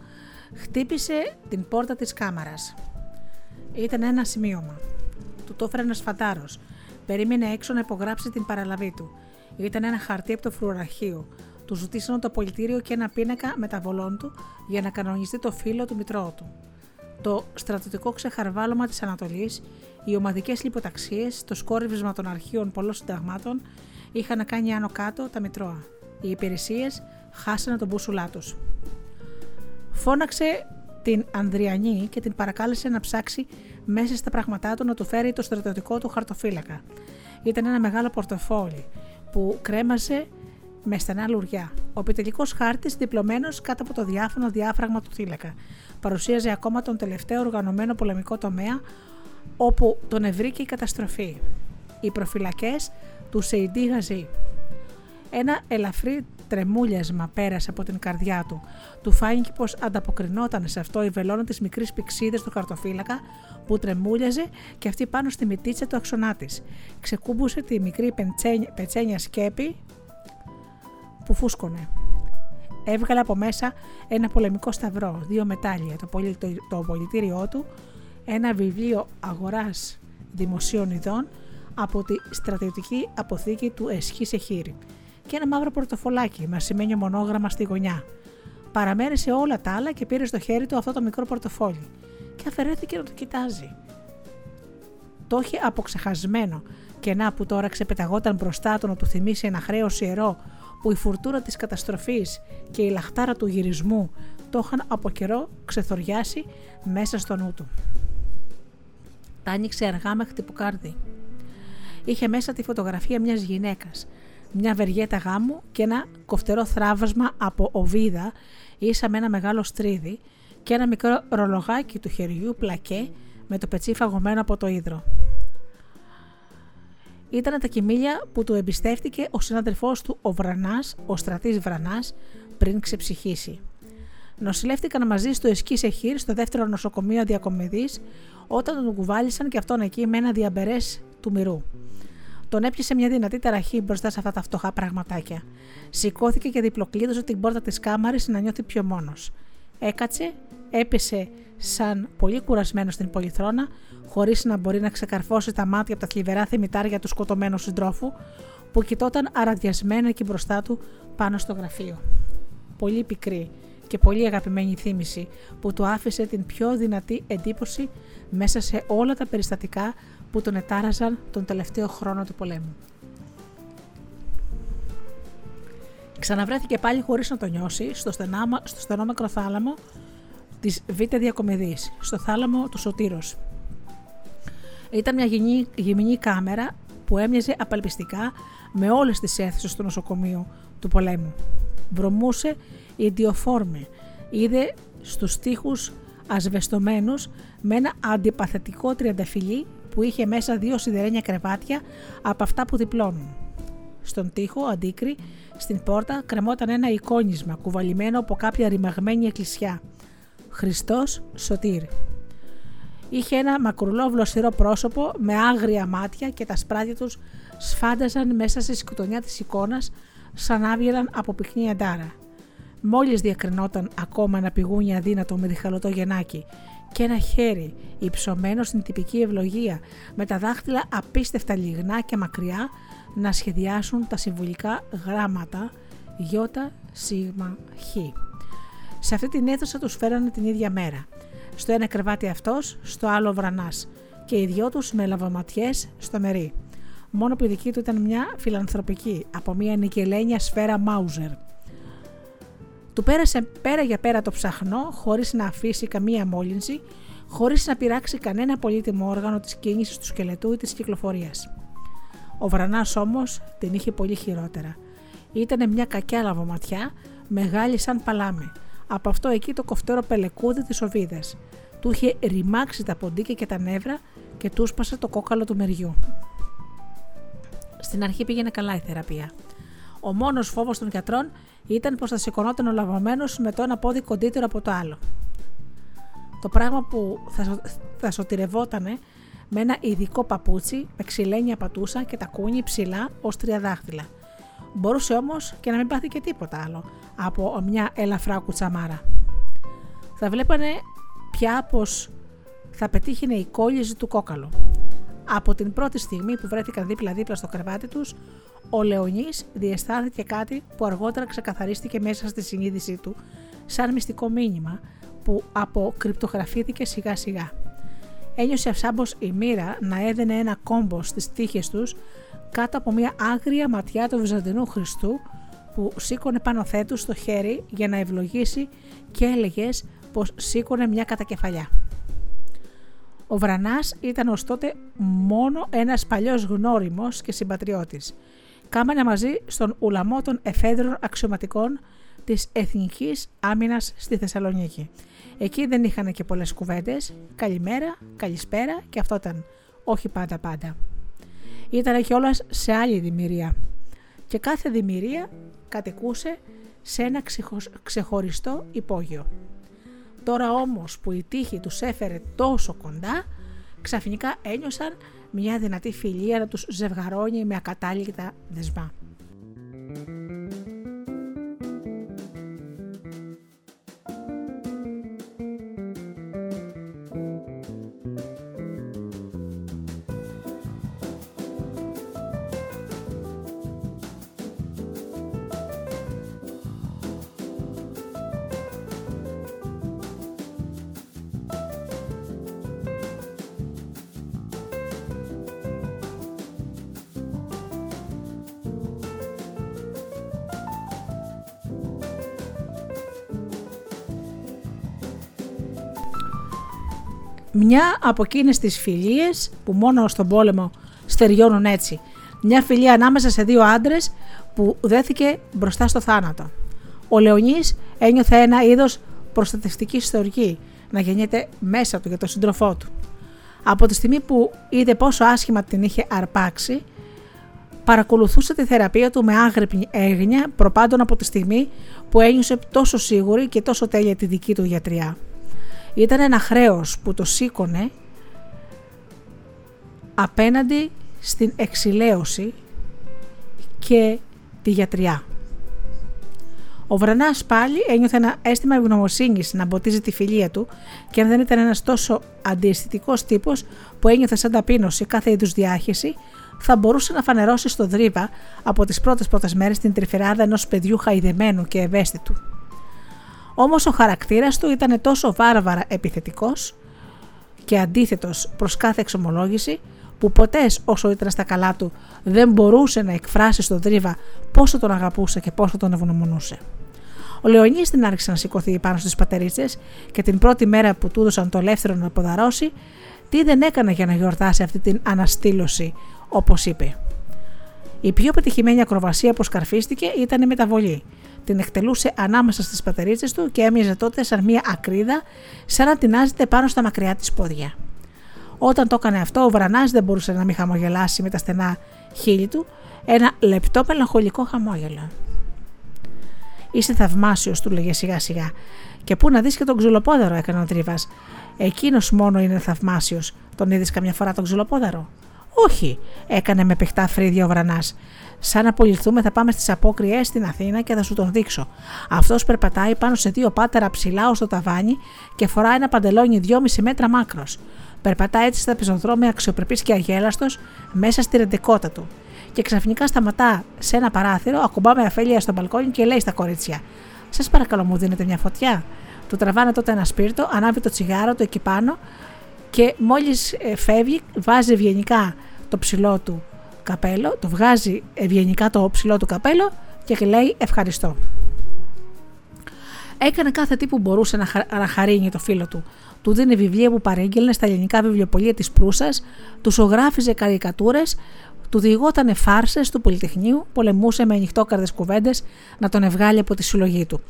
χτύπησε την πόρτα της κάμαρας. Ήταν ένα σημείωμα. Του το έφερε ένας φαντάρος. Περίμενε έξω να υπογράψει την παραλαβή του. Ήταν ένα χαρτί από το φρουραρχείο. Του ζητήσαν το πολιτήριο και ένα πίνακα μεταβολών του για να κανονιστεί το φίλο του μητρώου του. Το στρατιωτικό ξεχαρβάλωμα της Ανατολής, οι ομαδικές λιποταξίες, το σκόρυβισμα των αρχείων πολλών συνταγμάτων είχαν κάνει άνω κάτω τα μητρώα. Οι υπηρεσίες χάσανε τον μπούσουλά τους. Φώναξε την Ανδριανή και την παρακάλεσε να ψάξει μέσα στα πράγματά του να του φέρει το στρατιωτικό του χαρτοφύλακα. Ήταν ένα μεγάλο πορτοφόλι που κρέμαζε με στενά λουριά. Ο επιτελικός χάρτης, διπλωμένος κάτω από το διάφανο διάφραγμα του θύλακα, παρουσίαζε ακόμα τον τελευταίο οργανωμένο πολεμικό τομέα όπου τον ευρήκε η καταστροφή. Οι προφυλακές του Σεϊντή Γαζή. Ένα ελαφρύ τρεμούλιασμα πέρασε από την καρδιά του. Του φάνηκε πως ανταποκρινόταν σε αυτό η βελόνα της μικρής πηξίδας του χαρτοφύλακα που τρεμούλιαζε και αυτή πάνω στη μυτίτσα του αξονά της. Ξεκούμπουσε τη μικρή πετσένια σκέπη που φούσκωνε. Έβγαλε από μέσα ένα πολεμικό σταυρό, δύο μετάλλια, το, πολι, το, το πολιτήριό του, ένα βιβλίο αγοράς δημοσίων ειδών από τη στρατιωτική αποθήκη του Εσχή Σεχήρη και ένα μαύρο πορτοφολάκι με ασημένιο μονόγραμμα στη γωνιά. Παραμέρισε όλα τα άλλα και πήρε στο χέρι του αυτό το μικρό πορτοφόλι και αφαιρέθηκε να το κοιτάζει. Το είχε αποξεχασμένο και να που τώρα ξεπεταγόταν μπροστά του να του θυμίσει ένα χρέος ιερό που η φουρτούρα της καταστροφής και η λαχτάρα του γυρισμού το είχαν από καιρό ξεθοριάσει μέσα στο νου του. Τα άνοιξε αργά με χτυποκάρδι. Είχε μέσα τη φωτογραφία μιας γυναίκας μια βεργέτα γάμου και ένα κοφτερό θράβασμα από οβίδα ίσα με ένα μεγάλο στρίδι και ένα μικρό ρολογάκι του χεριού πλακέ με το πετσί φαγωμένο από το ίδρο. Ήταν τα κοιμήλια που του εμπιστεύτηκε ο συνάδελφός του ο Βρανάς, ο στρατής Βρανάς, πριν ξεψυχήσει. Νοσηλεύτηκαν μαζί στο Εσκή Σεχήρ, στο δεύτερο νοσοκομείο διακομιδής, όταν τον κουβάλισαν και αυτόν εκεί με ένα διαμπερές του μυρού. Τον έπιασε μια δυνατή ταραχή μπροστά σε αυτά τα φτωχά πραγματάκια. Σηκώθηκε και διπλοκλείδωσε την πόρτα της κάμαρης να νιώθει πιο μόνος. Έκατσε, έπεσε σαν πολύ κουρασμένος στην πολυθρόνα, χωρίς να μπορεί να ξεκαρφώσει τα μάτια από τα θλιβερά θεμητάρια του σκοτωμένου συντρόφου, που κοιτόταν αραδιασμένα εκεί μπροστά του πάνω στο γραφείο. Πολύ πικρή και πολύ αγαπημένη θύμηση που του άφησε την πιο δυνατή εντύπωση μέσα σε όλα τα περιστατικά που τον ετάραζαν τον τελευταίο χρόνο του πολέμου. Ξαναβρέθηκε πάλι χωρίς να το νιώσει στο, στενάμα, στο στενόμακρο θάλαμο της Β' Διακομιδής, στο θάλαμο του Σωτήρος. Ήταν μια γυμνή κάμερα που έμοιαζε απελπιστικά με όλες τις αίθουσες του νοσοκομείου του πολέμου. Βρωμούσε ιδιοφόρμε, είδε στους τοίχους ασβεστομένους με ένα αντιπαθητικό τριανταφυλλί που είχε μέσα δύο σιδερένια κρεβάτια από αυτά που διπλώνουν. Στον τοίχο, αντίκρι, στην πόρτα κρεμόταν ένα εικόνισμα κουβαλημένο από κάποια ρημαγμένη εκκλησιά. Χριστός Σωτήρ. Είχε ένα μακρουλό βλοσιρό πρόσωπο με άγρια μάτια και τα σπράδια τους σφάνταζαν μέσα στη σκοτωνιά της εικόνας σαν άβγαιναν από πυκνή αντάρα. Μόλις διακρινόταν ακόμα ένα πηγούνι αδύνατο με διχαλωτό γενάκι και ένα χέρι υψωμένο στην τυπική ευλογία με τα δάχτυλα απίστευτα λιγνά και μακριά να σχεδιάσουν τα συμβολικά γράμματα Ι, Σ, Χ. Σε αυτή την αίθουσα τους φέρανε την ίδια μέρα. Στο ένα κρεβάτι αυτός, στο άλλο βρανάς και οι δυο τους με λαβοματιές στο μερί. Μόνο που η δική του ήταν μια φιλανθρωπική από μια νικελένια σφαίρα Μάουζερ του πέρασε πέρα για πέρα το ψαχνό χωρίς να αφήσει καμία μόλυνση, χωρίς να πειράξει κανένα πολύτιμο όργανο της κίνησης του σκελετού ή της κυκλοφορίας. Ο Βρανάς όμως την είχε πολύ χειρότερα. Ήταν μια κακιά λαβοματιά, μεγάλη σαν παλάμη. Από αυτό εκεί το κοφτερό πελεκούδι της οβίδας. Του είχε ρημάξει τα ποντίκια και τα νεύρα και του σπάσε το κόκαλο του μεριού. Στην αρχή πήγαινε καλά η θεραπεία. Ο μόνος φόβος των γιατρών ήταν πως θα σηκωνόταν ο λαβωμένο με το ένα πόδι κοντύτερο από το άλλο. Το πράγμα που θα, θα σωτηρευότανε με ένα ειδικό παπούτσι με ξυλένια πατούσα και τα κούνι ψηλά ως τρία δάχτυλα. Μπορούσε όμως και να μην πάθει και τίποτα άλλο από μια ελαφρά κουτσαμάρα. Θα βλέπανε πια πως θα πετύχει η κόλληση του κόκαλου. Από την πρώτη στιγμή που βρέθηκαν δίπλα-δίπλα στο κρεβάτι τους, ο Λεωνής διαισθάνθηκε κάτι που αργότερα ξεκαθαρίστηκε μέσα στη συνείδησή του, σαν μυστικό μήνυμα που αποκρυπτογραφήθηκε σιγά σιγά. Ένιωσε αυσάμπω η μοίρα να έδαινε ένα κόμπο στις τύχες τους κάτω από μια άγρια ματιά του Βυζαντινού Χριστού που σήκωνε πάνω θέτους στο χέρι για να ευλογήσει και έλεγες πως σήκωνε μια κατακεφαλιά. Ο Βρανάς ήταν ως τότε μόνο ένας παλιός γνώριμος και συμπατριώτης. Κάμανε μαζί στον ουλαμό των εφέδρων αξιωματικών της Εθνικής Άμυνας στη Θεσσαλονίκη. Εκεί δεν είχαν και πολλές κουβέντες. Καλημέρα, καλησπέρα και αυτό ήταν. Όχι πάντα πάντα. Ήταν κιόλας σε άλλη δημιουργία. Και κάθε δημιουργία κατοικούσε σε ένα ξεχωριστό υπόγειο. Τώρα όμως που η τύχη τους έφερε τόσο κοντά, ξαφνικά ένιωσαν μια δυνατή φιλία να τους ζευγαρώνει με ακατάληπτα δεσμά. Μια από εκείνες τις φιλίες που μόνο στον πόλεμο στεριώνουν έτσι. Μια φιλία ανάμεσα σε δύο άντρες που δέθηκε μπροστά στο θάνατο. Ο Λεωνής ένιωθε ένα είδος προστατευτικής ιστορική να γεννιέται μέσα του για τον σύντροφό του. Από τη στιγμή που είδε πόσο άσχημα την είχε αρπάξει, παρακολουθούσε τη θεραπεία του με άγρυπνη έγνοια προπάντων από τη στιγμή που ένιωσε τόσο σίγουρη και τόσο τέλεια τη δική του γιατριά. Ήταν ένα χρέος που το σήκωνε απέναντι στην εξηλαίωση και τη γιατριά. Ο Βρανάς πάλι ένιωθε ένα αίσθημα ευγνωμοσύνη να μποτίζει τη φιλία του και αν δεν ήταν ένας τόσο αντιαισθητικός τύπος που ένιωθε σαν ταπείνωση κάθε είδους διάχυση, θα μπορούσε να φανερώσει στο δρύβα από τις πρώτες πρώτες μέρες την τριφεράδα ενός παιδιού χαϊδεμένου και ευαίσθητου. Όμως ο χαρακτήρας του ήταν τόσο βάρβαρα επιθετικός και αντίθετος προς κάθε εξομολόγηση που ποτέ όσο ήταν στα καλά του δεν μπορούσε να εκφράσει στον Δρίβα πόσο τον αγαπούσε και πόσο τον ευγνωμονούσε. Ο Λεωνής την άρχισε να σηκωθεί πάνω στις πατερίτσες και την πρώτη μέρα που του έδωσαν το ελεύθερο να ποδαρώσει, τι δεν έκανε για να γιορτάσει αυτή την αναστήλωση, όπως είπε. Η πιο πετυχημένη ακροβασία που σκαρφίστηκε ήταν η μεταβολή, την εκτελούσε ανάμεσα στις πατερίτσε του και έμοιαζε τότε σαν μια ακρίδα, σαν να τεινάζεται πάνω στα μακριά της πόδια. Όταν το έκανε αυτό, ο Βρανάς δεν μπορούσε να μην χαμογελάσει με τα στενά χείλη του, ένα λεπτό μελαγχολικό χαμόγελο. Είσαι θαυμάσιος, του λέγε σιγά σιγά. Και πού να δεις και τον ξυλοπόδαρο, έκανε ο Τρίβας. Εκείνος μόνο είναι θαυμάσιος. Τον είδες καμιά φορά τον ξυλοπόδαρο; Όχι, έκανε με παιχτά φρύδια ο Βρανάς. Σαν να απολυθούμε, θα πάμε στις απόκριε στην Αθήνα και θα σου τον δείξω. Αυτός περπατάει πάνω σε δύο πάτερα ψηλά ως το ταβάνι και φοράει ένα παντελόνι 2,5 μέτρα μάκρος. Περπατάει έτσι στα πεζοδρόμια αξιοπρεπής και αγέλαστο μέσα στη ρεντεκότα του. Και ξαφνικά σταματά σε ένα παράθυρο, ακουμπά με αφέλεια στο μπαλκόνι και λέει στα κορίτσια: Σας παρακαλώ, μου δίνετε μια φωτιά. Του τραβάνε τότε ένα σπίρτο, ανάβει το τσιγάρο του εκεί πάνω και μόλις ε, φεύγει, βάζει ευγενικά το ψηλό του καπέλο, το βγάζει ευγενικά το ψηλό του καπέλο και λέει ευχαριστώ. Έκανε κάθε τι που μπορούσε να, χα... να χαρίνει το φίλο του. Του δίνει βιβλία που παρήγγελνε στα ελληνικά βιβλιοπολία της Προύσας, του ζωγράφιζε καρικατούρες, του διηγότανε φάρσες του Πολυτεχνείου, πολεμούσε με ανοιχτόκαρδες κουβέντες να τον ευγάλει από τη συλλογή του.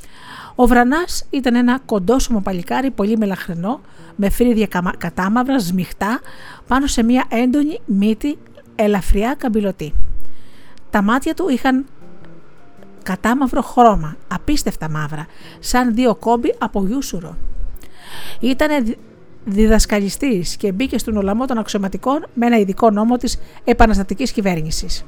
Ο Βρανάς ήταν ένα κοντόσωμο παλικάρι, πολύ μελαχρινό, με φρύδια κατάμαυρα, σμιχτά, πάνω σε μια έντονη μύτη ελαφριά καμπυλωτή. Τα μάτια του είχαν κατάμαυρο χρώμα, απίστευτα μαύρα, σαν δύο κόμπι από γιούσουρο. Ήταν διδασκαλιστής και μπήκε στον ολαμό των αξιωματικών με ένα ειδικό νόμο της επαναστατικής κυβέρνησης.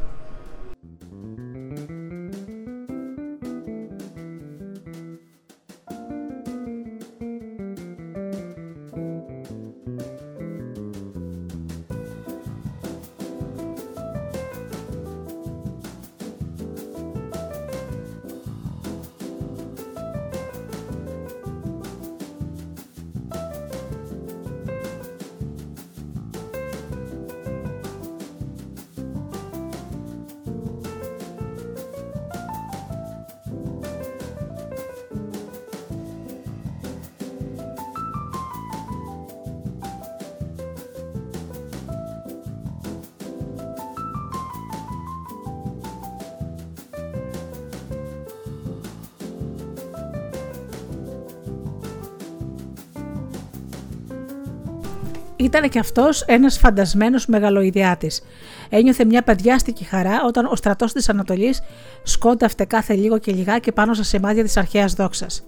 Ήταν και αυτός ένας φαντασμένος μεγαλοειδιάτης. Ένιωθε μια παιδιάστικη χαρά όταν ο στρατός της Ανατολής σκόνταυτε κάθε λίγο και λιγάκι πάνω στα σημάδια της αρχαίας δόξας.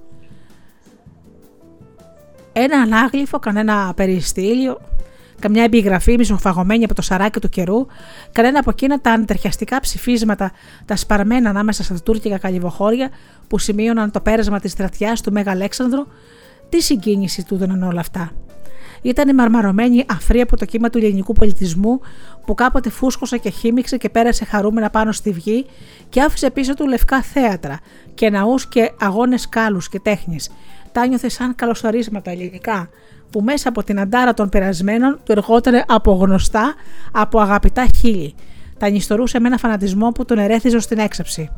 Ένα ανάγλυφο, κανένα περιστήλιο, καμιά επιγραφή μισοφαγωμένη από το σαράκι του καιρού, κανένα από εκείνα τα αντερχιαστικά ψηφίσματα, τα σπαρμένα ανάμεσα στα τουρκικά καλυβοχώρια που σημείωναν το πέρασμα της στρατιάς του Μέγα Αλέξανδρου, τι συγκίνηση του δίνουν όλα αυτά. Ήταν μαρμαρωμένη αφρή από το κύμα του ελληνικού πολιτισμού που κάποτε φούσκωσε και χύμιξε και πέρασε χαρούμενα πάνω στη βγή και άφησε πίσω του λευκά θέατρα και ναού και αγώνες κάλου και τέχνης. Τα νιώθε σαν καλωσορίσματα ελληνικά, που μέσα από την αντάρα των περασμένων του ερχόταν από γνωστά, από αγαπητά χείλη. Τα νηστορούσε με ένα φανατισμό που τον ερέθιζε στην έξαψη.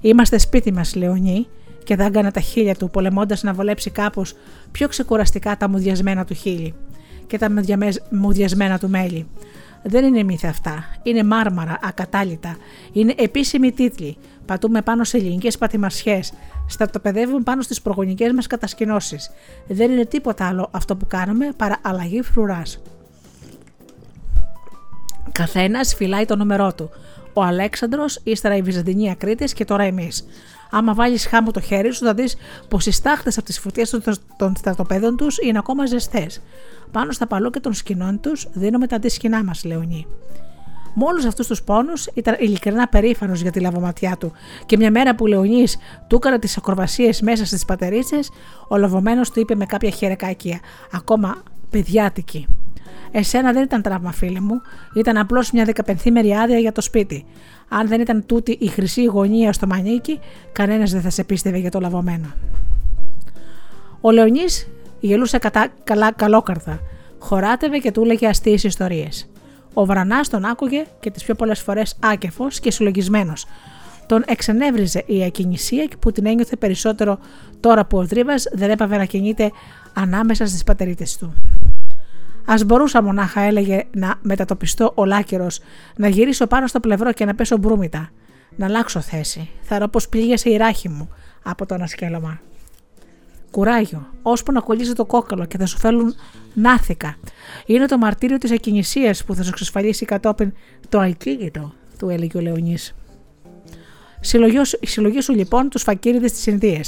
Είμαστε σπίτι μας, Λεωνί, και δάγκανε τα χείλια του, πολεμώντας να βολέψει κάπως πιο ξεκουραστικά τα μουδιασμένα του χείλη και τα μουδιασμένα του μέλη. Δεν είναι μύθια αυτά. Είναι μάρμαρα, ακατάλητα. Είναι επίσημοι τίτλοι. Πατούμε πάνω σε ελληνικές πατημασιέ. Στρατοπεδεύουμε πάνω στις προγονικές μας κατασκηνώσεις. Δεν είναι τίποτα άλλο αυτό που κάνουμε παρά αλλαγή φρουράς. Καθένας φυλάει το νούμερό του. Ο Αλέξανδρος, ύστερα η Βυζαντινή Ακρίτη και τώρα εμείς. Άμα βάλεις χάμου το χέρι σου, θα δεις πως οι στάχτες από τις φωτιές των στρατοπέδων τους είναι ακόμα ζεστές. Πάνω στα παλούκια των σκηνών τους δίνουμε τα αντίσκηνά μας, Λεωνί. Με όλους αυτούς τους πόνους ήταν ειλικρινά περήφανος για τη λαβοματιά του και μια μέρα που ο Λεωνή του έκανε τις ακροβασίες μέσα στις πατερίτσες, ο λαβωμένος του είπε με κάποια χερεκάκια, ακόμα παιδιάτικη. Εσένα δεν ήταν τραύμα, φίλε μου, ήταν απλώς μια δεκαπενθήμερη άδεια για το σπίτι. Αν δεν ήταν τούτη η χρυσή γωνία στο μανίκι, κανένας δεν θα σε πίστευε για το λαβωμένο. Ο Λεωνής γελούσε κατά, καλά καλόκαρδα, χωράτευε και του έλεγε αστείες ιστορίες. Ο Βρανάς τον άκουγε και τις πιο πολλές φορές άκεφος και συλλογισμένος. Τον εξενέβριζε η ακινησία που την ένιωθε περισσότερο τώρα που ο Δρύβας δεν έπαβε να κινείται ανάμεσα στις πατερίτες του. Α μπορούσα μονάχα, έλεγε, να μετατοπιστώ ολάκερος, να γυρίσω πάνω στο πλευρό και να πέσω μπρούμητα. Να αλλάξω θέση. Θα ρω πως πλήγεσαι η ράχη μου από το ανασκέλωμα. Κουράγιο, ώσπου να κολλήσει το κόκαλο και θα σου φέρουν νάθηκα. Είναι το μαρτύριο της ακινησίας που θα σου εξασφαλίσει κατόπιν το αλκίνητο, του έλεγε ο Λεωνής. Συλλογή σου λοιπόν τους φακύριδες της Ινδίε.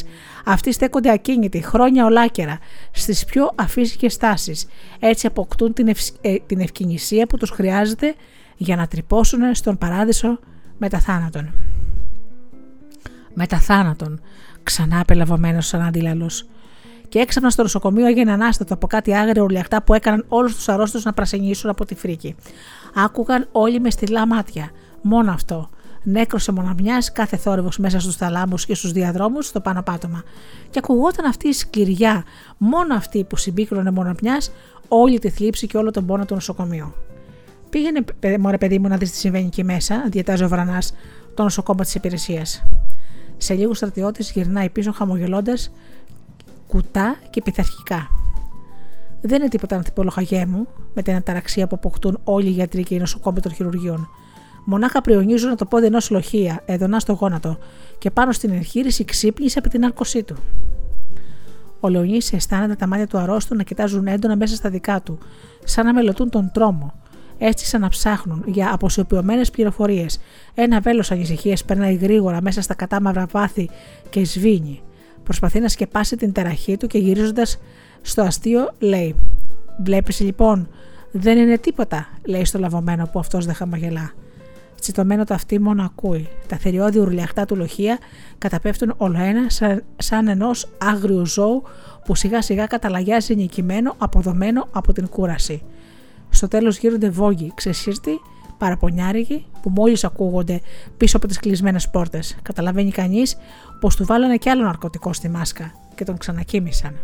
Αυτοί στέκονται ακίνητοι, χρόνια ολάκερα, στις πιο αφύσικες τάσεις. Έτσι αποκτούν την, ε, την ευκαινησία που τους χρειάζεται για να τρυπώσουν στον παράδεισο μετά θάνατον. Μετά θάνατον, ξανά απελαβωμένος σαν αντίλαλος. Και έξαφνα στο νοσοκομείο έγινε ανάστατο από κάτι άγριο ουρλιαχτά που έκαναν όλους τους αρρώστους να πρασινίσουν από τη φρίκη. Άκουγαν όλοι με στυλά μάτια. Μόνο αυτό νέκρωσε μοναμιάς κάθε θόρυβος μέσα στους θαλάμους και στους διαδρόμους στο πάνω πάτωμα. Και ακουγόταν αυτή η σκληριά, μόνο αυτή που συμπίκρωνε μοναμιάς, όλη τη θλίψη και όλο τον πόνο του νοσοκομείου. Πήγαινε, μωρέ παιδί μου, να δεις τι συμβαίνει εκεί μέσα, διατάζει ο Βρανάς, το νοσοκόμα της υπηρεσίας. Σε λίγο στρατιώτη γυρνάει πίσω χαμογελώντας, κουτά και πειθαρχικά. Δεν είναι τίποτα ανθιπολογαγέ μου, με την αταραξία που αποκτούν όλοι οι γιατροί και οι νοσοκόμοι των χειρουργείων. Μονάχα πριονίζουν το πόδι ενό λοχεία, εδωνά στο γόνατο, και πάνω στην εγχείρηση ξύπνησε από την άρκωσή του. Ο Λεωνής αισθάνεται τα μάτια του αρρώστου να κοιτάζουν έντονα μέσα στα δικά του, σαν να μελετούν τον τρόμο. Έτσι σαν να ψάχνουν για αποσιοποιημένες πληροφορίες. Ένα βέλος ανησυχίας περνάει γρήγορα μέσα στα κατάμαυρα βάθη και σβήνει. Προσπαθεί να σκεπάσει την ταραχή του και γυρίζοντας στο αστείο λέει: Βλέπεις λοιπόν, δεν είναι τίποτα, λέει στο λαβωμένο που αυτός δεν χαμογελά τσιτωμένο το αυτί μόνο ακούει. Τα θηριώδη ουρλιαχτά του λοχεία καταπέφτουν ολοένα σαν, σαν ενός άγριου ζώου που σιγά σιγά καταλαγιάζει νικημένο, αποδομένο από την κούραση. Στο τέλος γίνονται βόγγοι, ξεσύρτοι, παραπονιάρικοι που μόλις ακούγονται πίσω από τις κλεισμένες πόρτες. Καταλαβαίνει κανείς πως του βάλανε κι άλλο ναρκωτικό στη μάσκα και τον ξανακοίμησαν.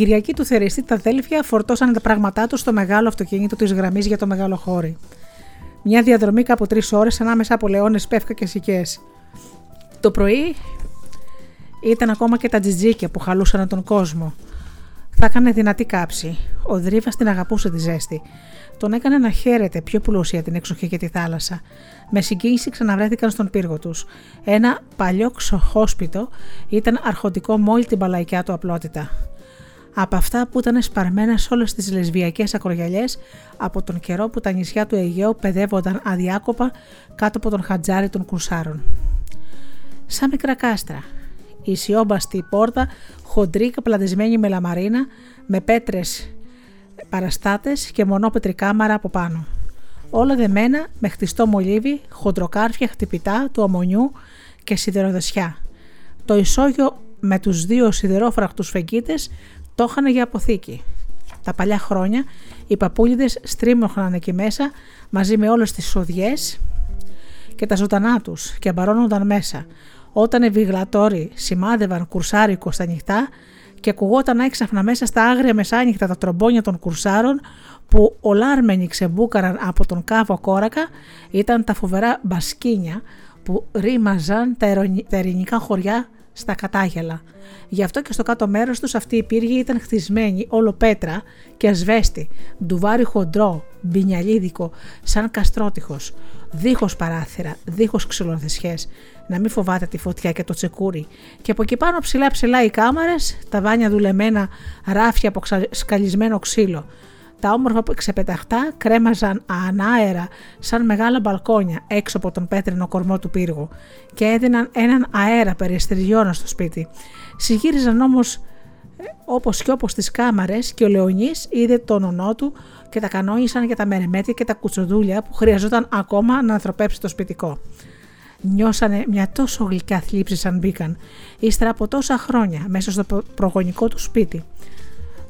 Κυριακή του Θερεστή τα αδέλφια φορτώσαν τα πράγματά τους στο μεγάλο αυτοκίνητο της γραμμής για το μεγάλο χώρι. Μια διαδρομή κάπου τρεις ώρες ανάμεσα από λεόνε, πεύκα και σικές. Το πρωί ήταν ακόμα και τα τζιτζίκια που χαλούσαν τον κόσμο. Θα έκανε δυνατή κάψη. Ο Δρίβας την αγαπούσε τη ζέστη. Τον έκανε να χαίρεται πιο πλούσια την εξοχή και τη θάλασσα. Με συγκίνηση ξαναβρέθηκαν στον πύργο τους. Ένα παλιό ξοχόσπιτο ήταν αρχοντικό με όλη την παλαϊκιά του απλότητα από αυτά που ήταν σπαρμένα σε όλες τις λεσβιακές ακρογιαλιές από τον καιρό που τα νησιά του Αιγαίου παιδεύονταν αδιάκοπα κάτω από τον χατζάρι των κουρσάρων. Σαν μικρά κάστρα, η σιόμπαστη πόρτα χοντρή καπλαδισμένη με λαμαρίνα, με πέτρες παραστάτες και μονόπετρη κάμαρα από πάνω. Όλα δεμένα με χτιστό μολύβι, χοντροκάρφια χτυπητά του αμμονιού και σιδεροδεσιά. Το ισόγειο με τους δύο σιδερόφρακτους φεγγίτες το είχαν για αποθήκη. Τα παλιά χρόνια οι παππούλιδες στρίμωχναν εκεί μέσα μαζί με όλες τις σοδιές και τα ζωντανά τους και αμπαρώνονταν μέσα. Όταν οι βιγλατόροι σημάδευαν κουρσάρικο στα νυχτά και ακουγόταν έξαφνα μέσα στα άγρια μεσάνυχτα τα τρομπόνια των κουρσάρων που ολάρμενοι ξεμπούκαραν από τον κάβο κόρακα ήταν τα φοβερά μπασκίνια που ρήμαζαν τα ελληνικά χωριά στα κατάγελα. Γι' αυτό και στο κάτω μέρος τους αυτή η πύργη ήταν χτισμένη όλο πέτρα και ασβέστη, ντουβάρι χοντρό, μπινιαλίδικο, σαν καστρότυχος, δίχως παράθυρα, δίχως ξυλοθεσιές, να μην φοβάται τη φωτιά και το τσεκούρι. Και από εκεί πάνω ψηλά ψηλά οι κάμαρες, τα βάνια δουλεμένα, ράφια από σκαλισμένο ξύλο. Τα όμορφα ξεπεταχτά κρέμαζαν ανάερα σαν μεγάλα μπαλκόνια έξω από τον πέτρινο κορμό του πύργου και έδιναν έναν αέρα περιστηριώνα στο σπίτι. Συγύριζαν όμως ε, όπως και όπως τις κάμαρες και ο Λεωνής είδε τον ονό του και τα κανόνισαν για τα μερεμέτια και τα κουτσοδούλια που χρειαζόταν ακόμα να ανθρωπέψει το σπιτικό. Νιώσανε μια τόσο γλυκιά θλίψη σαν μπήκαν, ύστερα από τόσα χρόνια μέσα στο προγονικό του σπίτι.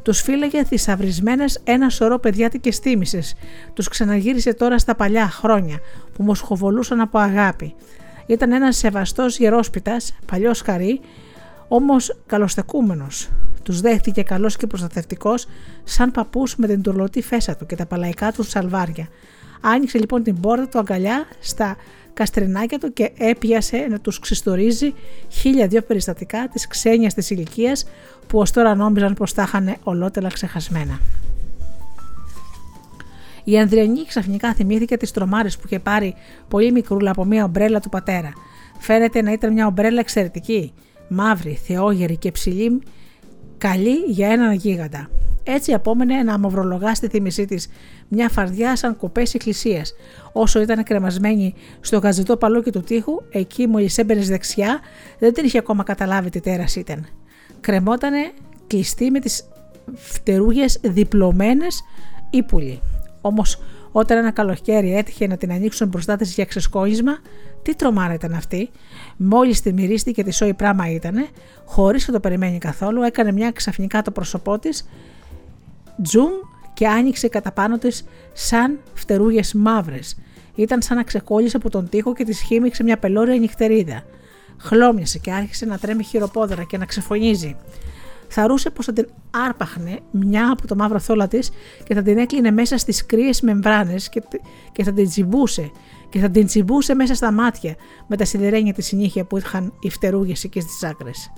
Τους φύλαγε θησαυρισμένες ένα σωρό παιδιάτικες θύμησες. Τους ξαναγύρισε τώρα στα παλιά χρόνια που μοσχοβολούσαν από αγάπη. Ήταν ένας σεβαστός γερόσπιτας, παλιός χαρί, όμως καλοστεκούμενος. Τους δέχτηκε καλός και προστατευτικός, σαν παππούς με την τουρλωτή φέσα του και τα παλαϊκά του σαλβάρια. Άνοιξε λοιπόν την πόρτα του αγκαλιά στα καστρινάκια του και έπιασε να τους ξυστορίζει χίλια δυο περιστατικά της ξένιας της ηλικίας που ως τώρα νόμιζαν πως τα είχαν ολότελα ξεχασμένα. Η Ανδριανή ξαφνικά θυμήθηκε τις τρομάρες που είχε πάρει πολύ μικρούλα από μια ομπρέλα του πατέρα. Φαίνεται να ήταν μια ομπρέλα εξαιρετική, μαύρη, θεόγερη και ψηλή, καλή για έναν γίγαντα. Έτσι απόμενε να αμαυρολογά στη θύμησή της μια φαρδιά σαν κοπές εκκλησίας. Όσο ήταν κρεμασμένη στο γαζετό παλόκι του τείχου, εκεί μόλις έμπαινες δεξιά, δεν την είχε ακόμα καταλάβει τι τέρας ήταν. Κρεμότανε κλειστή με τις φτερούγες διπλωμένες ύπουλοι. Όμως, όταν ένα καλοκαίρι έτυχε να την ανοίξουν μπροστά της για ξεσκόγισμα, τι τρομάρα ήταν αυτή. Μόλις τη μυρίστηκε τι σόη πράμα ήταν, χωρίς να το περιμένει καθόλου, έκανε μια ξαφνικά το πρόσωπό της, τζουμ και άνοιξε κατά πάνω της σαν φτερούγες μαύρες. Ήταν σαν να ξεκόλλησε από τον τοίχο και τη χύμιξε μια πελώρια νυχτερίδα. Χλώμιασε και άρχισε να τρέμει χειροπόδερα και να ξεφωνίζει. Θαρούσε πως θα την άρπαχνε μια από το μαύρο θόλα της και θα την έκλεινε μέσα στις κρύες μεμβράνες και, και θα την τσιμπούσε. Και θα την τσιμπούσε μέσα στα μάτια με τα σιδερένια της συνήθεια που είχαν οι φτερούγες εκεί στις άκρες.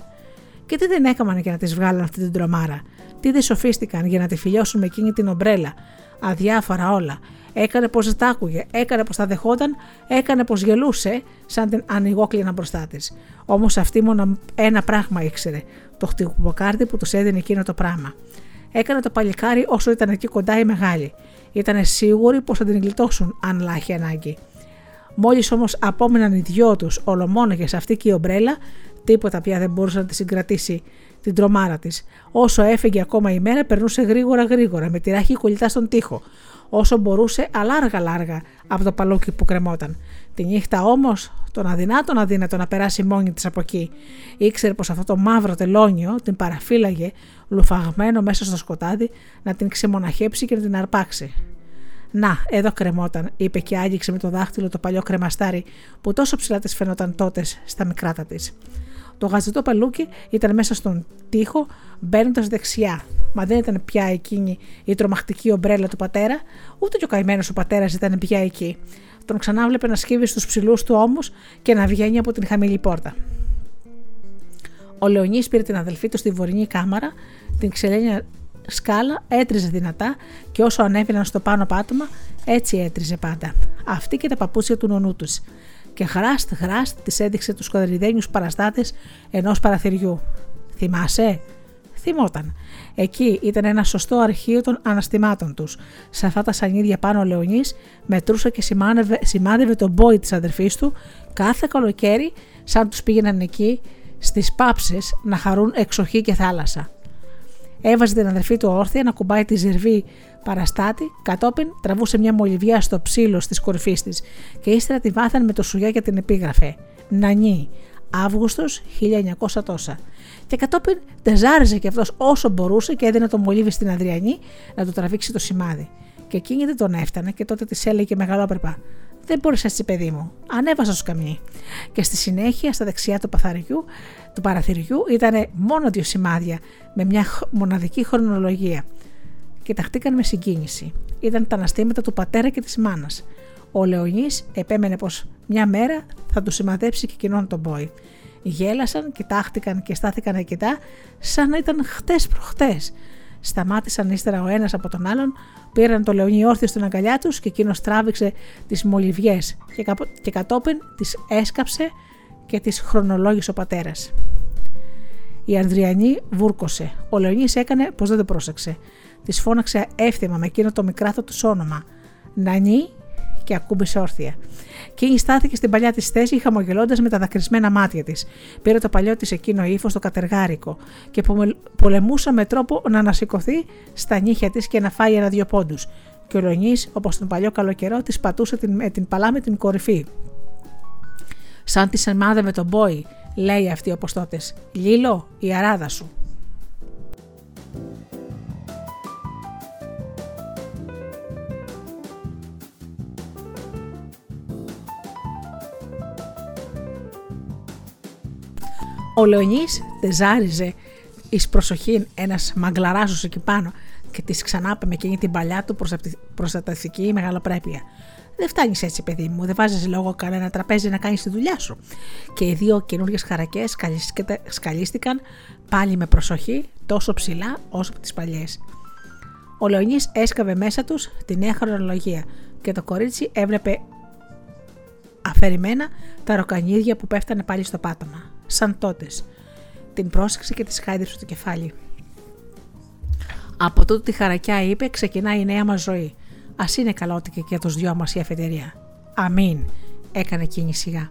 Και τι δεν έκαναν για να τη βγάλουν αυτή την τρομάρα; Τι δεν σοφίστηκαν για να τη φιλιώσουν με εκείνη την ομπρέλα; Αδιάφορα όλα. Έκανε πως δεν τα άκουγε, έκανε πως τα δεχόταν, έκανε πως γελούσε, σαν την ανοιγόκλεινα μπροστά της. Όμως αυτή μόνο ένα πράγμα ήξερε, το χτυποκάρδι που τους έδινε εκείνο το πράγμα. Έκανε το παλικάρι όσο ήταν εκεί κοντά η μεγάλη. Ήταν σίγουροι πως θα την γλιτώσουν αν λάχει ανάγκη. Μόλις όμως απόμεναν οι δυο τους ολομόναχε αυτή και η ομπρέλα, τίποτα πια δεν μπορούσε να τη συγκρατήσει την τρομάρα της. Όσο έφεγε ακόμα η μέρα, περνούσε γρήγορα γρήγορα, με τη ράχη κολλητά στον τοίχο, όσο μπορούσε, αλάργα λάργα από το παλούκι που κρεμόταν. Τη νύχτα όμως, τον αδυνάτον αδύνατο να περάσει μόνη της από εκεί. Ήξερε πως αυτό το μαύρο τελώνιο την παραφύλαγε, λουφαγμένο μέσα στο σκοτάδι, να την ξεμοναχέψει και να την αρπάξει. Να, εδώ κρεμόταν, είπε και άγγιξε με το δάχτυλο το παλιό κρεμαστάρι που τόσο ψηλά της φαίνονταν τότε στα μικράτα της. Το γαζετό παλούκι ήταν μέσα στον τοίχο, μπαίνοντας δεξιά. Μα δεν ήταν πια εκείνη η τρομακτική ομπρέλα του πατέρα, ούτε και ο καημένος ο πατέρας ήταν πια εκεί. Τον ξανάβλεπε να σκύβει στους ψηλούς του ώμους και να βγαίνει από την χαμηλή πόρτα. Ο Λεωνής πήρε την αδελφή του στη βορεινή κάμαρα, την ξελένια σκάλα έτριζε δυνατά και όσο ανέβαιναν στο πάνω πάτωμα, έτσι έτριζε πάντα. Αυτή και τα παπούτσια του νονού τους και χράστ χράστ της έδειξε τους κοδριδένιου παραστάτες ενός παραθυριού. Θυμάσαι; Θυμόταν. Εκεί ήταν ένα σωστό αρχείο των αναστημάτων τους. Σε αυτά τα σανίδια πάνω ο Λεωνής μετρούσε και σημάδευε, σημάδευε τον μπόι της αδερφής του κάθε καλοκαίρι, σαν τους πήγαιναν εκεί στις πάψε να χαρούν εξοχή και θάλασσα. Έβαζε την αδερφή του όρθια να κουμπάει τη ζερβή παραστάτη, κατόπιν τραβούσε μια μολυβιά στο ψήλο της κορυφής της και ύστερα τη βάθανε με το σουγιά και την επίγραφε. Νανί, Αύγουστος 1900 τόσα. Και κατόπιν τεζάριζε κι αυτός όσο μπορούσε και έδινε το μολύβι στην Αδριανή να το τραβήξει το σημάδι. Και εκείνη δεν τον έφτανε και τότε της έλεγε μεγαλόπρεπα: Δεν μπορείς έτσι, παιδί μου. Ανέβασα στο καμνί. Και στη συνέχεια, στα δεξιά του παθαριού, του παραθυριού, ήταν μόνο δύο σημάδια με μια μοναδική χρονολογία κοιταχτήκαν με συγκίνηση. Ήταν τα αναστήματα του πατέρα και της μάνας. Ο Λεωνής επέμενε πως μια μέρα θα τους σημαδέψει και κοινών τον Μπόι. Γέλασαν, κοιτάχτηκαν και στάθηκαν αρκετά σαν να ήταν χτες προχτές. Σταμάτησαν ύστερα ο ένας από τον άλλον, πήραν το Λεωνί όρθιο στην αγκαλιά τους και εκείνος τράβηξε τις μολυβιές και κατόπιν τις έσκαψε και τις χρονολόγησε ο πατέρας. Η Ανδριανή βούρκωσε. Ο Λεωνί έκανε πως δεν το πρόσεξε. Της φώναξε εύθυμα με εκείνο το μικράθο του όνομα. Νανί και ακούμπησε όρθια. Εκείνη στάθηκε στην παλιά της θέση, χαμογελώντας με τα δακρυσμένα μάτια της. Πήρε το παλιό της εκείνο ύφος το κατεργάρικο και πολεμούσα με τρόπο να ανασηκωθεί στα νύχια της και να φάει ένα-δυο πόντου. Και ο Λονή, όπως τον παλιό καλό καιρό, της πατούσε την, με την παλά με την κορυφή. Σαν τη με τον μπόι, λέει αυτή όπως τότε. Λίλο, η αράδα σου. Ο Λεωνής τεζάριζε εις προσοχή ένας μαγκλαράζος εκεί πάνω και τη ξανά με εκείνη την παλιά του προστατευτική μεγαλοπρέπεια. Δεν φτάνεις έτσι, παιδί μου, δεν βάζεις λόγο κανένα τραπέζι να κάνεις τη δουλειά σου. Και οι δύο καινούργιες χαρακές σκαλίστηκαν πάλι με προσοχή, τόσο ψηλά όσο τις παλιές. Ο Λεωνής έσκαβε μέσα τους τη νέα χρονολογία και το κορίτσι έβλεπε αφαιρημένα τα ροκανίδια που πέφτανε πάλι στο πάτωμα σαν τότες. Την πρόσεξε και τη χάιδεψε το κεφάλι. Από τούτη τη χαρακιά είπε: Ξεκινάει η νέα μας ζωή. Α είναι καλό και για τους δυο μας η αφετηρία. Αμήν, έκανε εκείνη σιγά.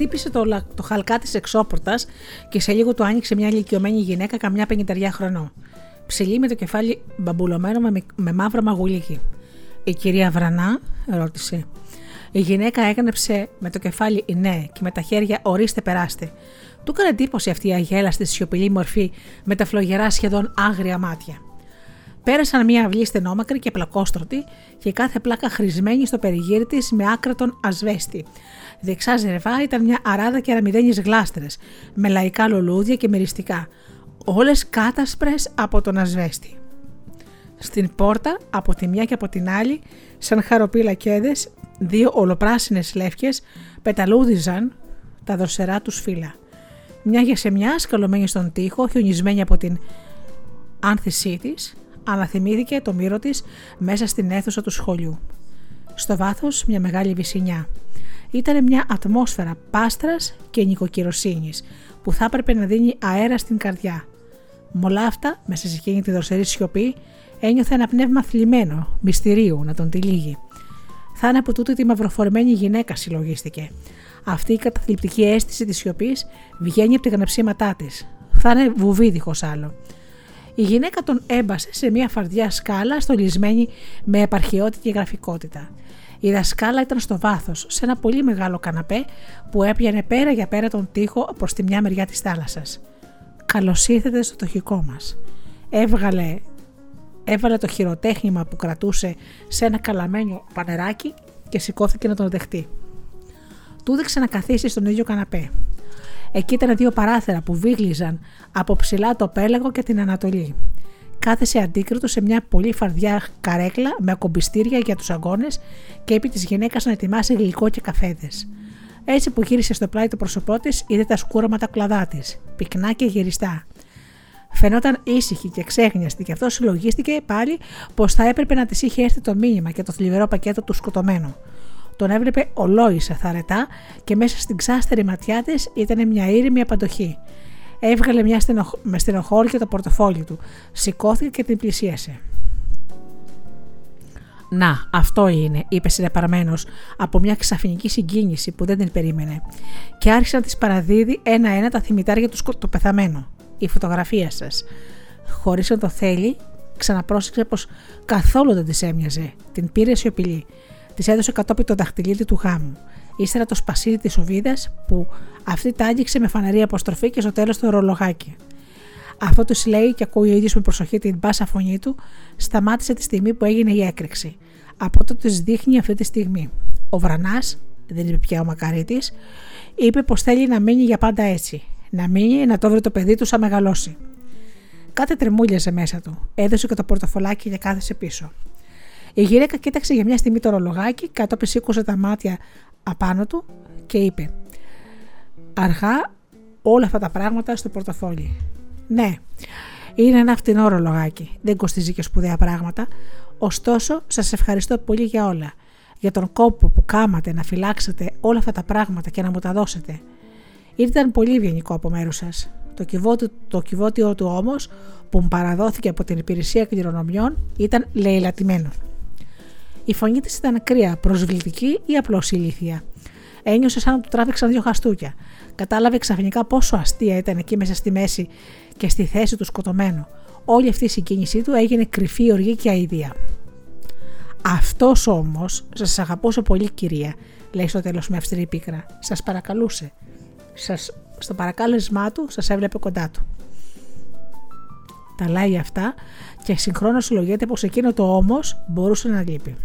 Χτύπησε το, το χαλκά της εξώπορτας και σε λίγο του άνοιξε μια ηλικιωμένη γυναίκα καμιά πενητεριά χρονών. Ψηλή με το κεφάλι μπαμπουλωμένο με, με μαύρο μαγουλίκι. Η κυρία Βρανά, ρώτησε. Η γυναίκα έκανεψε με το κεφάλι ναι και με τα χέρια ορίστε περάστε. Του έκανε εντύπωση αυτή η αγέλαστη σιωπηλή μορφή με τα φλογερά σχεδόν άγρια μάτια. Πέρασαν μια αυλή στενόμακρη και πλακόστρωτη και κάθε πλάκα χρησμένη στο περιγύρι της με άκρατον ασβέστη, Δεξά ζερβά ήταν μια αράδα και αραμιδένιε γλάστρες, με λαϊκά λουλούδια και μεριστικά, όλες κάτασπρες από τον ασβέστη. Στην πόρτα, από τη μια και από την άλλη, σαν χαροπίλακέδε, δύο ολοπράσινες λεύκες πεταλούδιζαν τα δροσερά τους φύλλα. Μια για σε μια, σκαλωμένη στον τοίχο, χιονισμένη από την άνθησή της, αναθυμήθηκε το μύρο της μέσα στην αίθουσα του σχολείου. Στο βάθος, μια μεγάλη βυσινιά ήταν μια ατμόσφαιρα πάστρας και νοικοκυροσύνης που θα έπρεπε να δίνει αέρα στην καρδιά. Με όλα αυτά, μέσα σε εκείνη τη δροσερή σιωπή, ένιωθε ένα πνεύμα θλιμμένο, μυστηρίου, να τον τυλίγει. Θα είναι από τούτη τη μαυροφορμένη γυναίκα, συλλογίστηκε. Αυτή η καταθλιπτική αίσθηση της σιωπής βγαίνει από τα γνεψίματά της. Θα είναι βουβή δίχω άλλο. Η γυναίκα τον έμπασε σε μια φαρδιά σκάλα στολισμένη με επαρχαιότητα και γραφικότητα. Η δασκάλα ήταν στο βάθος, σε ένα πολύ μεγάλο καναπέ που έπιανε πέρα για πέρα τον τοίχο προς τη μια μεριά της θάλασσας. Καλώς ήρθατε στο τοχικό μας. Έβγαλε, έβαλε το χειροτέχνημα που κρατούσε σε ένα καλαμένο πανεράκι και σηκώθηκε να τον δεχτεί. Του έδειξε να καθίσει στον ίδιο καναπέ. Εκεί ήταν δύο παράθυρα που βίγλιζαν από ψηλά το πέλαγο και την Ανατολή κάθεσε αντίκριτο σε μια πολύ φαρδιά καρέκλα με ακομπιστήρια για τους αγώνες και έπει της γυναίκας να ετοιμάσει γλυκό και καφέδες. Έτσι που γύρισε στο πλάι το πρόσωπό της, είδε τα σκούραματα κλαδά της, πυκνά και γυριστά. Φαινόταν ήσυχη και ξέχνιαστη και αυτός συλλογίστηκε πάλι πως θα έπρεπε να της είχε έρθει το μήνυμα και το θλιβερό πακέτο του σκοτωμένου. Τον έβλεπε ολόησα θαρετά και μέσα στην ξάστερη ματιά της ήταν μια ήρεμη απαντοχή. Έβγαλε μια στενοχ... με στενοχώρη το πορτοφόλι του. Σηκώθηκε και την πλησίασε. Να, αυτό είναι, είπε συνεπαρμένος από μια ξαφνική συγκίνηση που δεν την περίμενε. Και άρχισε να της παραδίδει ένα-ένα τα θυμητάρια του το πεθαμένο. Η φωτογραφία σας. Χωρίς να το θέλει, ξαναπρόσεξε πως καθόλου δεν της έμοιαζε. Την πήρε σιωπηλή. Της έδωσε κατόπιν το δαχτυλίδι του γάμου. Ύστερα το σπασίδι της οβίδας που αυτή τα άγγιξε με φαναρή αποστροφή και στο τέλος το ρολογάκι. Αυτό του λέει και ακούει ο ίδιος με προσοχή την μπάσα φωνή του, σταμάτησε τη στιγμή που έγινε η έκρηξη. Από το της δείχνει αυτή τη στιγμή. Ο Βρανάς, δεν είπε πια ο Μακαρίτης, είπε πως θέλει να μείνει για πάντα έτσι. Να μείνει να το βρει το παιδί του σαν μεγαλώσει. Κάτι τρεμούλιαζε μέσα του. Έδωσε και το πορτοφολάκι και κάθεσε πίσω. Η γυναίκα κοίταξε για μια στιγμή το ρολογάκι, κατόπιν σήκωσε τα μάτια απάνω του και είπε: Αργά όλα αυτά τα πράγματα στο πορτοφόλι. Ναι, είναι ένα φτηνό ρολογάκι. Δεν κοστίζει και σπουδαία πράγματα. Ωστόσο, σας ευχαριστώ πολύ για όλα. Για τον κόπο που κάματε να φυλάξετε όλα αυτά τα πράγματα και να μου τα δώσετε. Ήταν πολύ ευγενικό από μέρους σας. Το κυβότιο, το κυβότιο του όμως, που μου παραδόθηκε από την υπηρεσία κληρονομιών, ήταν λαιλατημένο. Η φωνή της ήταν κρύα, προσβλητική ή απλώς ηλίθια. Ένιωσε σαν να του τράβηξαν δύο χαστούκια. Κατάλαβε ξαφνικά πόσο αστεία ήταν εκεί μέσα στη μέση και στη θέση του σκοτωμένου. Όλη αυτή η συγκίνησή του έγινε κρυφή οργή και αηδία. Αυτός όμως σας αγαπούσε πολύ, κυρία, λέει στο τέλος με αυστηρή πίκρα. Σας παρακαλούσε. Σας, στο παρακάλεσμά του σας έβλεπε κοντά του. Τα λέει αυτά και συγχρόνως συλλογείται πως εκείνο το όμως μπορούσε να λείπει.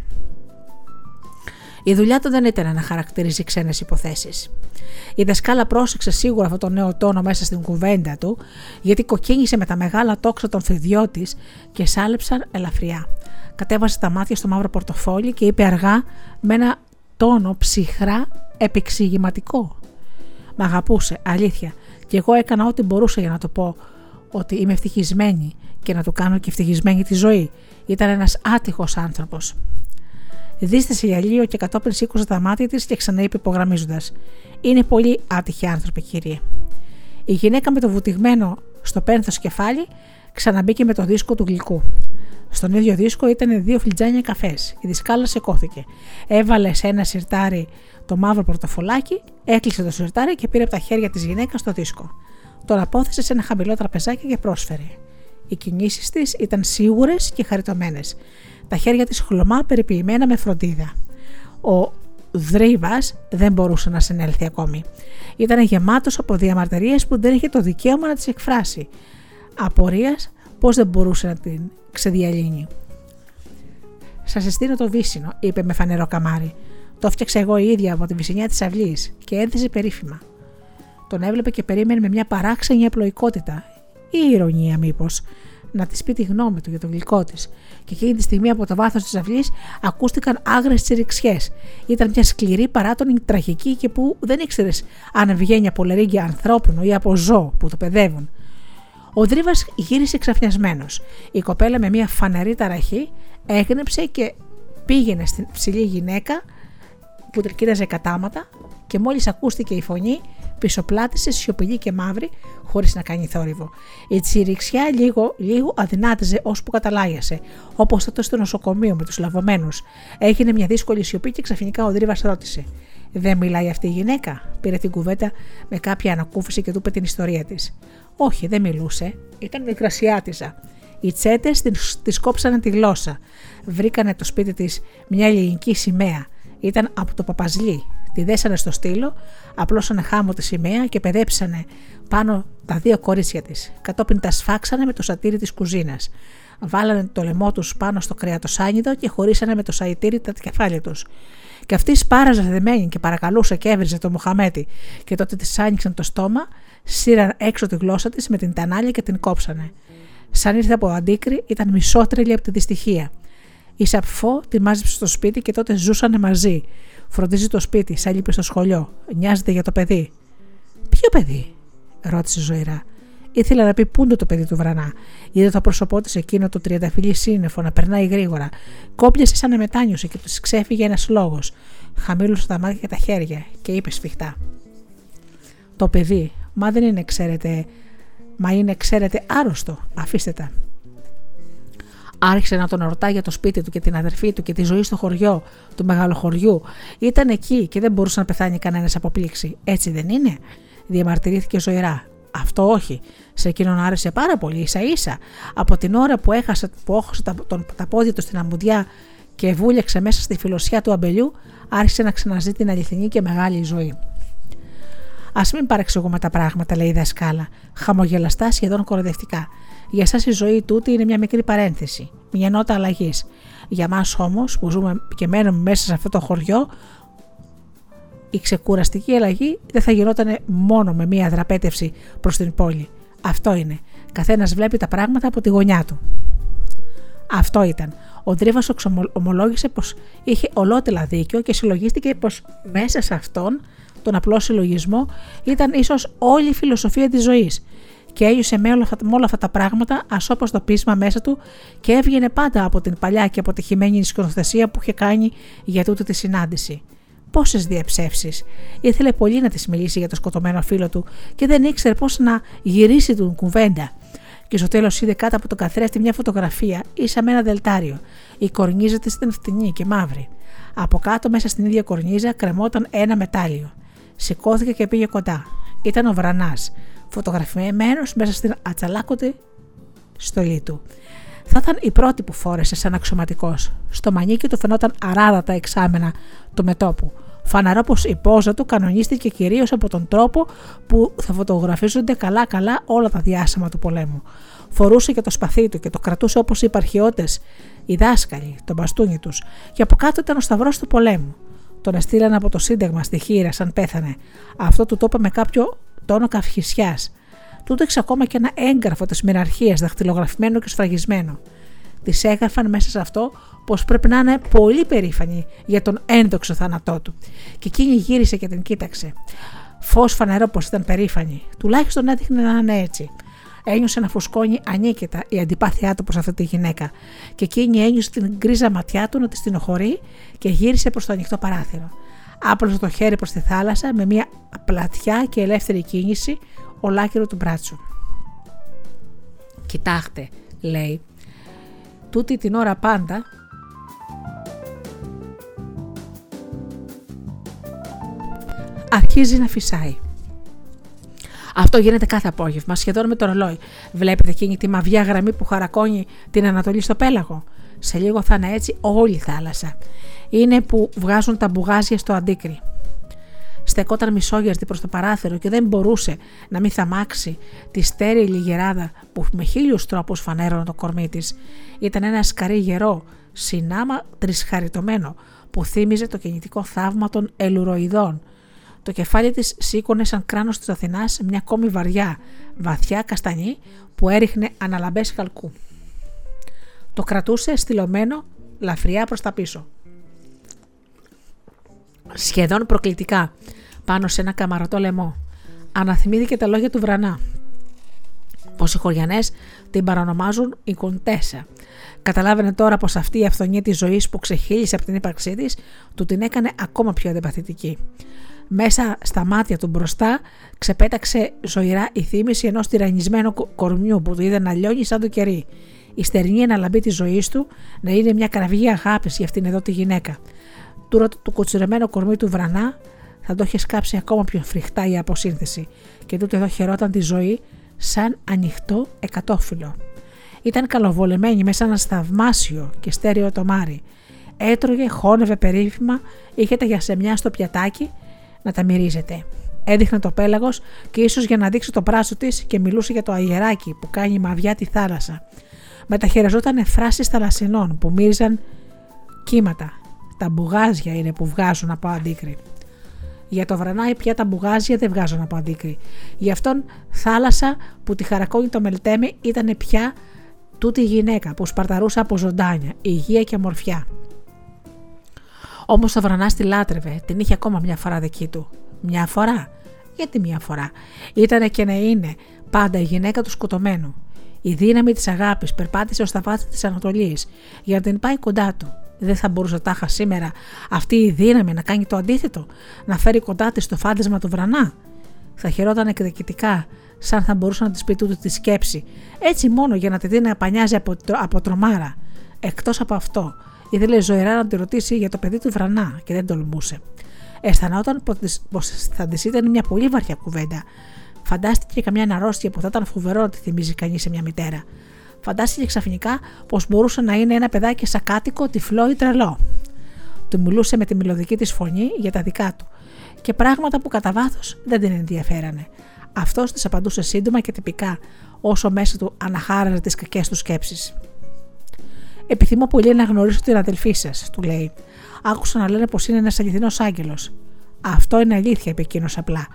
Η δουλειά του δεν ήταν να χαρακτηρίζει ξένες υποθέσεις. Η δασκάλα πρόσεξε σίγουρα αυτό το νέο τόνο μέσα στην κουβέντα του, γιατί κοκκίνησε με τα μεγάλα τόξα των φιδιών της και σάλεψαν ελαφριά. Κατέβασε τα μάτια στο μαύρο πορτοφόλι και είπε αργά με ένα τόνο ψυχρά επεξηγηματικό. Μ' αγαπούσε, αλήθεια, και εγώ έκανα ό,τι μπορούσα για να το πω ότι είμαι ευτυχισμένη και να του κάνω και ευτυχισμένη τη ζωή. Ήταν ένας άτυχος άνθρωπος. Δίστασε για λίγο και κατόπιν σήκωσε τα μάτια της και ξαναείπε υπογραμμίζοντας: Είναι πολύ άτυχοι άνθρωποι, κύριε. Η γυναίκα με το βουτυγμένο στο πένθος κεφάλι ξαναμπήκε με το δίσκο του γλυκού. Στον ίδιο δίσκο ήταν δύο φλιτζάνια καφές. Η δισκάλα σηκώθηκε. Έβαλε σε ένα σιρτάρι το μαύρο πορτοφολάκι, έκλεισε το σιρτάρι και πήρε από τα χέρια της γυναίκας το δίσκο. Τον απόθεσε σε ένα χαμηλό τραπεζάκι και πρόσφερε. Οι κινήσεις της ήταν σίγουρες και χαριτωμένες τα χέρια της χλωμά περιποιημένα με φροντίδα. Ο Δρύβας δεν μπορούσε να συνέλθει ακόμη. Ήταν γεμάτος από διαμαρτυρίες που δεν είχε το δικαίωμα να τις εκφράσει. Απορίας πώς δεν μπορούσε να την ξεδιαλύνει. Σας συστήνω το βύσινο, είπε με φανερό καμάρι. Το φτιάξα εγώ η ίδια από τη βυσινιά της αυλής και ένθιζε περίφημα. Τον έβλεπε και περίμενε με μια παράξενη απλοϊκότητα ή ηρωνία μήπως να της πει τη γνώμη του για το γλυκό της. Και εκείνη τη στιγμή από το βάθος της αυλής ακούστηκαν άγρε τσιριξιές. Ήταν μια σκληρή παράτονη τραγική και που δεν ήξερες αν βγαίνει από λερίγκια ανθρώπινο ή από ζώο που το παιδεύουν. Ο Δρίβας γύρισε ξαφνιασμένος. Η κοπέλα με μια φανερή ταραχή έγνεψε και πήγαινε στην ψηλή γυναίκα που κοίταζε κατάματα και μόλις ακούστηκε η φωνή πισωπλάτησε σιωπηλή και μαύρη, χωρίς να κάνει θόρυβο. Η τσιριξιά λίγο, λίγο αδυνάτιζε ώσπου καταλάγιασε, όπως τότε στο νοσοκομείο με τους λαβωμένους. Έγινε μια δύσκολη σιωπή και ξαφνικά ο Δρίβας ρώτησε: Δεν μιλάει αυτή η γυναίκα; Πήρε την κουβέντα με κάποια ανακούφιση και του είπε την ιστορία της. Όχι, δεν μιλούσε. Ήταν μικρασιάτιζα. Οι τσέτες της κόψανε τη γλώσσα. Βρήκανε το σπίτι της μια ελληνική σημαία. Ήταν από το παπαζλί, Τη δέσανε στο στήλο, απλώσανε χάμω τη σημαία και παιδέψανε πάνω τα δύο κορίτσια της. Κατόπιν τα σφάξανε με το σατήρι της κουζίνας. Βάλανε το λαιμό τους πάνω στο κρεατοσάνιδο και χωρίσανε με το σαϊτήρι τα κεφάλια τους. Και αυτή σπάραζε δεμένη και παρακαλούσε και έβριζε το Μοχαμέτη, και τότε της άνοιξαν το στόμα, σύραν έξω τη γλώσσα της με την τανάλια και την κόψανε. Σαν ήρθε από αντίκρι, ήταν μισότρελη από τη δυστυχία. Η Σαπφό τη μάζεψε στο σπίτι και τότε ζούσαν μαζί. Φροντίζει το σπίτι, σαν λείπει στο σχολείο. Νοιάζεται για το παιδί. Ποιο παιδί, ρώτησε ζωηρά. Ήθελα να πει πούντο το παιδί του βρανά; Είδε το πρόσωπό της εκείνο το τριανταφυλλή σύννεφο να περνάει γρήγορα. Κόπιασε σαν να μετάνιωσε και τους ξέφυγε ένας λόγος. Χαμήλωσε τα μάτια και τα χέρια και είπε σφιχτά. Το παιδί, μα δεν είναι, ξέρετε, Μα είναι, ξέρετε, άρρωστο. Αφήστε τα. Άρχισε να τον ρωτά για το σπίτι του και την αδερφή του και τη ζωή στο χωριό του μεγαλοχωριού. Ήταν εκεί και δεν μπορούσε να πεθάνει κανένας από πλήξη. Έτσι δεν είναι, διαμαρτυρήθηκε ζωηρά. Αυτό όχι. Σε εκείνον άρεσε πάρα πολύ, ίσα ίσα. Από την ώρα που έχασε, που έχασε τα, τον, τα πόδια του στην αμμουδιά και βούλεξε μέσα στη φιλοσιά του αμπελιού, άρχισε να ξαναζεί την αληθινή και μεγάλη ζωή. Α μην παρεξηγούμε τα πράγματα, λέει η δασκάλα, χαμογελαστά σχεδόν κοροϊδευτικά. Για εσάς η ζωή τούτη είναι μια μικρή παρένθεση, μια νότα αλλαγής. Για μας όμως που ζούμε και μένουμε μέσα σε αυτό το χωριό, η ξεκουραστική αλλαγή δεν θα γινόταν μόνο με μια δραπέτευση προς την πόλη. Αυτό είναι. Καθένας βλέπει τα πράγματα από τη γωνιά του. Αυτό ήταν. Ο Τρίβα ομολόγησε πως είχε ολότελα δίκιο και συλλογίστηκε πως μέσα σε αυτόν τον απλό συλλογισμό ήταν ίσως όλη η φιλοσοφία της ζωής. Και έγιωσε με όλα, με όλα αυτά τα πράγματα ασώπως το πείσμα μέσα του και έβγαινε πάντα από την παλιά και αποτυχημένη σκηνοθεσία που είχε κάνει για τούτη τη συνάντηση. Πόσες διαψεύσεις. Ήθελε πολύ να της μιλήσει για το σκοτωμένο φίλο του και δεν ήξερε πώς να γυρίσει την κουβέντα. Και στο τέλος είδε κάτω από τον καθρέφτη μια φωτογραφία ίσα με ένα δελτάριο. Η κορνίζα της ήταν φτηνή και μαύρη. Από κάτω μέσα στην ίδια κορνίζα κρεμόταν ένα μετάλλιο. Σηκώθηκε και πήγε κοντά. Ήταν ο Βρανάς, φωτογραφημένο μέσα στην ατσαλάκωτη στολή του. Θα ήταν η πρώτη που φόρεσε σαν αξιωματικός. Στο μανίκι του φαινόταν αράρατα εξάμενα του μετόπου. Φαναρό πως η πόζα του κανονίστηκε κυρίως από τον τρόπο που θα φωτογραφίζονται καλά-καλά όλα τα διάσημα του πολέμου. Φορούσε και το σπαθί του και το κρατούσε όπως οι υπαρχιώτες, οι δάσκαλοι, το μπαστούνι τους, και από κάτω ήταν ο σταυρός του πολέμου. Τον εστήλαν από το Σύνταγμα στη χείρα, σαν πέθανε. Αυτό του το είπε με κάποιο τόνο καυχησιά. Τούτο έξω ακόμα και ένα έγγραφο της μοιραρχίας, δαχτυλογραφημένο και σφραγισμένο. Της έγραφαν μέσα σε αυτό πως πρέπει να είναι πολύ περήφανη για τον ένδοξο θάνατό του. Και εκείνη γύρισε και την κοίταξε. Φως φανερό πως ήταν περήφανη. Τουλάχιστον έδειχνε να είναι έτσι. Ένιωσε να φουσκώνει ανίκητα η αντιπάθειά του προς αυτή τη γυναίκα. Και εκείνη ένιωσε την γκρίζα ματιά του να τη στενοχωρεί και γύρισε προς το ανοιχτό παράθυρο. Άπλωσε το χέρι προς τη θάλασσα με μια πλατιά και ελεύθερη κίνηση ολάκυρο του μπράτσου. Κοιτάξτε, λέει, τούτη την ώρα πάντα αρχίζει να φυσάει. Αυτό γίνεται κάθε απόγευμα, σχεδόν με το ρολόι. Βλέπετε εκείνη τη μαβιά γραμμή που χαρακώνει την Ανατολή στο πέλαγο. Σε λίγο θα είναι έτσι όλη η θάλασσα. Είναι που βγάζουν τα μπουγάζια στο αντίκρι. Στεκόταν μισόγερτη προς το παράθυρο και δεν μπορούσε να μην θαμάξει τη στέρεη γεράδα που με χίλιους τρόπους φανέρωνε το κορμί της. Ήταν ένα σκαρί γερό, συνάμα τρισχαριτωμένο, που θύμιζε το κινητικό θαύμα των ελουροειδών το κεφάλι της σήκωνε σαν κράνος της Αθηνάς μια κόμη βαριά, βαθιά καστανή που έριχνε αναλαμπές χαλκού. Το κρατούσε στυλωμένο λαφριά προς τα πίσω. Σχεδόν προκλητικά, πάνω σε ένα καμαρωτό λαιμό. Αναθυμήθηκε τα λόγια του Βρανά, πως οι χωριανές την παρανομάζουν η Κοντέσα. Καταλάβαινε τώρα πως αυτή η αυθονία της ζωής που ξεχύλισε από την ύπαρξή της του την έκανε ακόμα πιο αντιπαθητική. Μέσα στα μάτια του μπροστά ξεπέταξε ζωηρά η θύμηση ενός τυραννισμένου κορμιού που του είδε να λιώνει σαν το κερί. Η στερνή αναλαμπή της ζωής του να είναι μια κραυγή αγάπης για αυτήν εδώ τη γυναίκα. Τώρα το κοτσιρεμένο κορμί του βρανά θα το είχε σκάψει ακόμα πιο φρικτά η αποσύνθεση και τούτο εδώ χαιρόταν τη ζωή σαν ανοιχτό εκατόφυλλο. Ήταν καλοβολεμένη μέσα ένα θαυμάσιο και στέρεο τομάρι. Έτρωγε, χώνευε περίφημα, είχε τα γιασεμιά στο πιατάκι να τα μυρίζεται. Έδειχνε το πέλαγος και ίσως για να δείξει το πράσο της και μιλούσε για το αγεράκι που κάνει μαβιά τη θάλασσα. Μεταχειριζόταν φράσεις θαλασσινών που μύριζαν κύματα. Τα μπουγάζια είναι που βγάζουν από αντίκρι. Για το βρανάι πια τα μπουγάζια δεν βγάζουν από αντίκρι. Γι' αυτόν θάλασσα που τη χαρακώνει το μελτέμι ήταν πια τούτη γυναίκα που σπαρταρούσε από ζωντάνια, υγεία και μορφιά. Όμως ο Βρανά τη λάτρευε, την είχε ακόμα μια φορά δική του. Μια φορά; Γιατί μια φορά; Ήτανε και να είναι πάντα η γυναίκα του σκοτωμένου. Η δύναμη της αγάπης περπάτησε ως τα βάθη της Ανατολής για να την πάει κοντά του. Δεν θα μπορούσε τάχα σήμερα αυτή η δύναμη να κάνει το αντίθετο, να φέρει κοντά της το φάντασμα του Βρανά. Θα χαιρόταν εκδικητικά, σαν θα μπορούσε να της πει τούτη τη σκέψη, έτσι μόνο για να τη δει να πανιάζει από, από τρομάρα. Εκτός από αυτό, ήθελε ζωηρά να τη ρωτήσει για το παιδί του Βρανά και δεν τολμούσε. Αισθανόταν πως θα της ήταν μια πολύ βαριά κουβέντα. Φαντάστηκε καμιά αρρώστια που θα ήταν φοβερό να τη θυμίζει κανείς σε μια μητέρα. Φαντάστηκε ξαφνικά πως μπορούσε να είναι ένα παιδάκι σακάτικο, τυφλό ή τρελό. Του μιλούσε με τη μελωδική της φωνή για τα δικά του και πράγματα που κατά βάθος δεν την ενδιαφέρανε. Αυτός της απαντούσε σύντομα και τυπικά, όσο μέσα του αναχάραζε τις κακές του σκέψεις. Επιθυμώ πολύ να γνωρίσω την αδελφή σας, του λέει. Άκουσα να λένε πως είναι ένας αληθινός άγγελος. Αυτό είναι αλήθεια, είπε εκείνο απλά.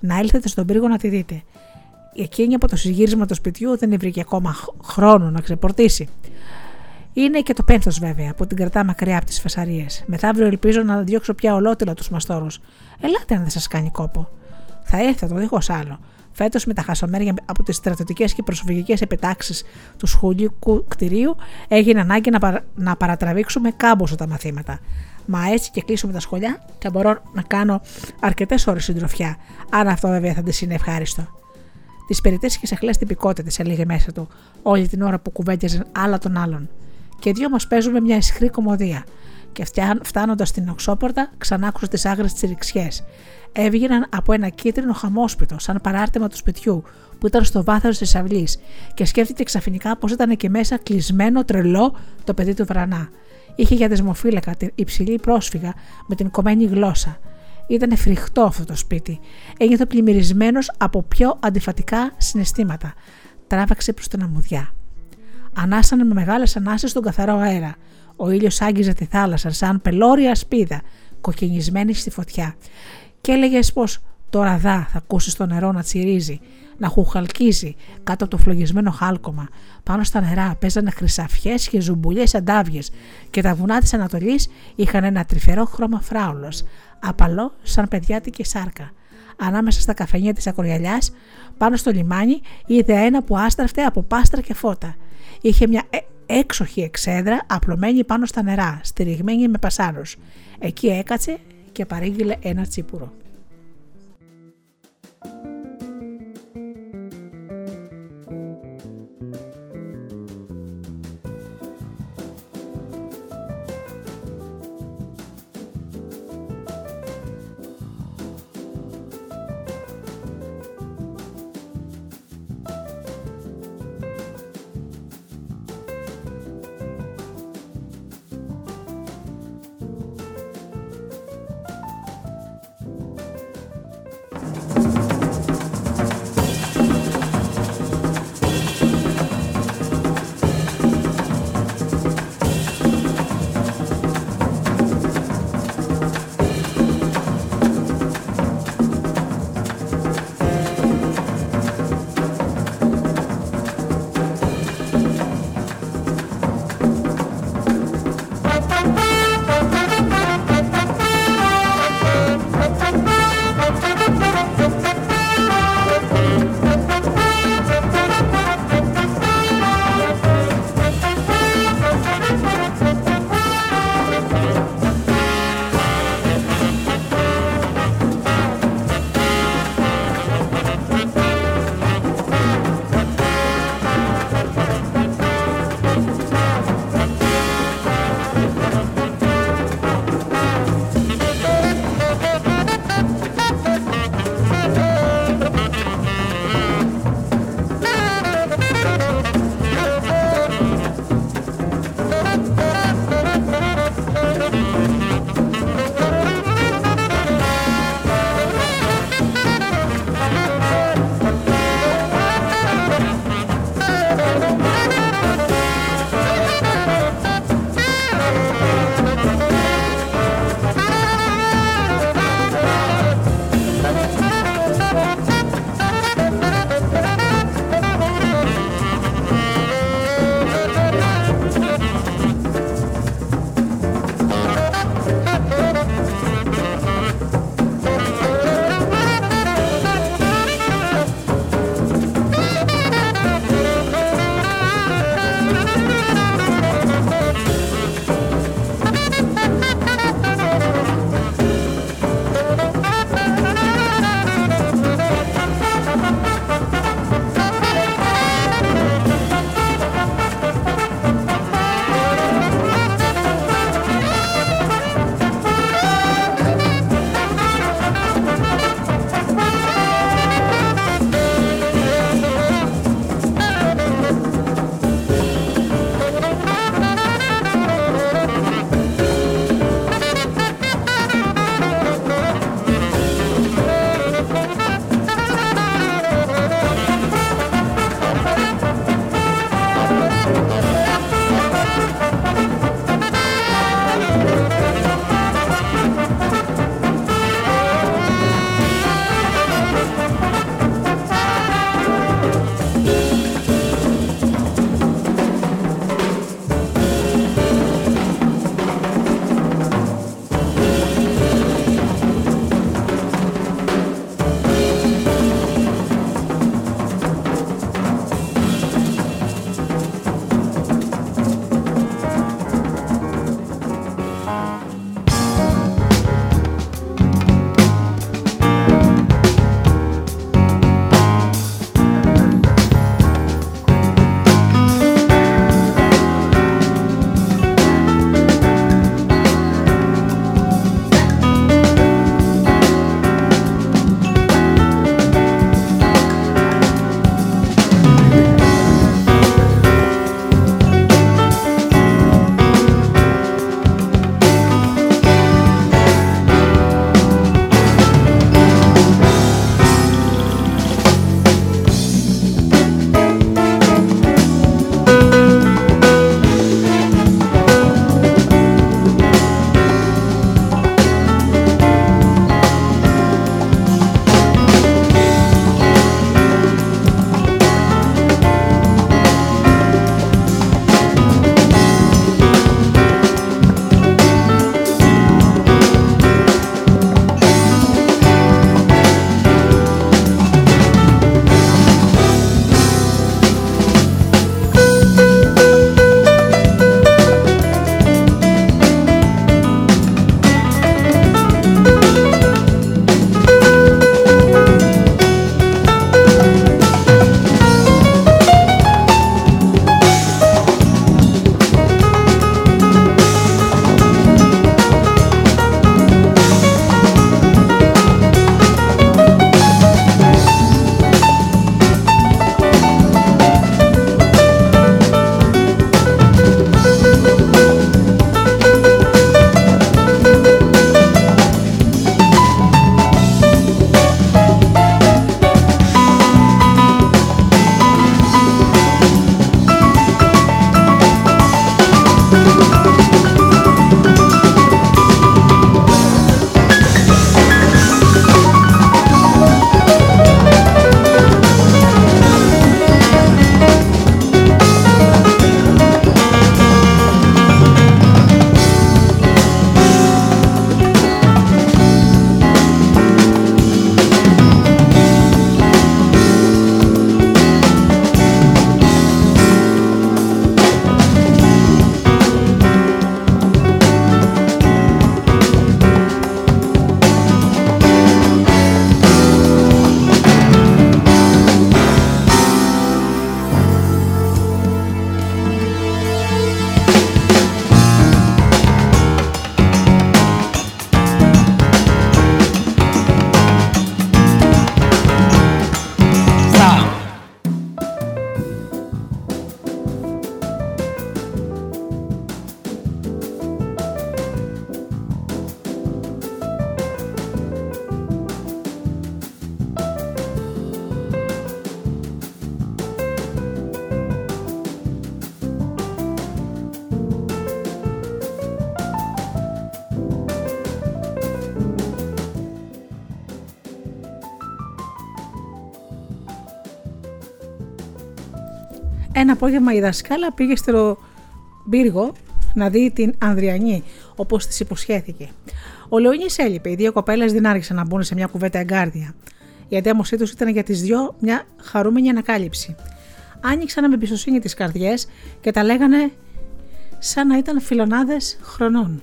Να έλθετε στον πύργο να τη δείτε. Εκείνη από το συγγύρισμα του σπιτιού δεν βρήκε ακόμα χρόνο να ξεπορτήσει. Είναι και το πένθος βέβαια, που την κρατά μακριά από τις φασαρίες. Μεθαύριο ελπίζω να διώξω πια ολότελα τους μαστόρους. Ελάτε αν δεν σας κάνει κόπο. Θα έρθω, το δίχω άλλο. Φέτος με τα χασομέρια από τις στρατιωτικές και προσφυγικές επιτάξεις του σχολικού κτηρίου έγινε ανάγκη να, παρα... να παρατραβήξουμε κάμποσο τα μαθήματα. Μα έτσι και κλείσουμε τα σχολιά θα μπορώ να κάνω αρκετές ώρες συντροφιά, αν αυτό βέβαια θα τη είναι ευχάριστο. Τις περιττές και σαχλέ τυπικότητες έλεγε μέσα του, όλη την ώρα που κουβέντιαζαν άλλα τον άλλον. Και δύο μας παίζουμε μια ισχρή κομμωδία. Και φτάνοντας στην οξόπορτα, ξανά άκουσα τις άγρες τσιριξιέ έβγαιναν από ένα κίτρινο χαμόσπιτο, σαν παράρτημα του σπιτιού, που ήταν στο βάθος της αυλής, και σκέφτηκε ξαφνικά πως ήταν και μέσα κλεισμένο τρελό το παιδί του Βρανά. Είχε για δεσμοφύλακα την υψηλή πρόσφυγα με την κομμένη γλώσσα. Ήταν φρικτό αυτό το σπίτι. Ένιωθε πλημμυρισμένος από πιο αντιφατικά συναισθήματα. Τράβαξε προς την αμμουδιά. Ανάσανε με μεγάλες ανάσεις στον καθαρό αέρα. Ο ήλιος άγγιζε τη θάλασσα σαν πελώρια σπίδα, κοκκινισμένη στη φωτιά και έλεγες πως τώρα δά θα ακούσεις το νερό να τσιρίζει, να χουχαλκίζει κάτω από το φλογισμένο χάλκομα. Πάνω στα νερά παίζανε χρυσαφιές και ζουμπουλιές αντάβιες και τα βουνά της Ανατολής είχαν ένα τρυφερό χρώμα φράουλος, απαλό σαν παιδιάτικη σάρκα. Ανάμεσα στα καφενεία της Ακοριαλιάς, πάνω στο λιμάνι, είδε ένα που άστραφτε από πάστρα και φώτα. Είχε μια ε, έξοχη εξέδρα απλωμένη πάνω στα νερά, στηριγμένη με πασάρους. Εκεί έκατσε και παρήγγειλε ένα τσίπουρο. Απόγευμα η δασκάλα πήγε στο πύργο να δει την Ανδριανή, όπως της υποσχέθηκε. Ο Λεωνής έλειπε. Οι δύο κοπέλες δεν άρχισαν να μπουν σε μια κουβέντα εγκάρδια. Η αντέμωσή τους ήταν για τις δυο μια χαρούμενη ανακάλυψη. Άνοιξαν με εμπιστοσύνη τις καρδιές και τα λέγανε σαν να ήταν φιλονάδες χρονών.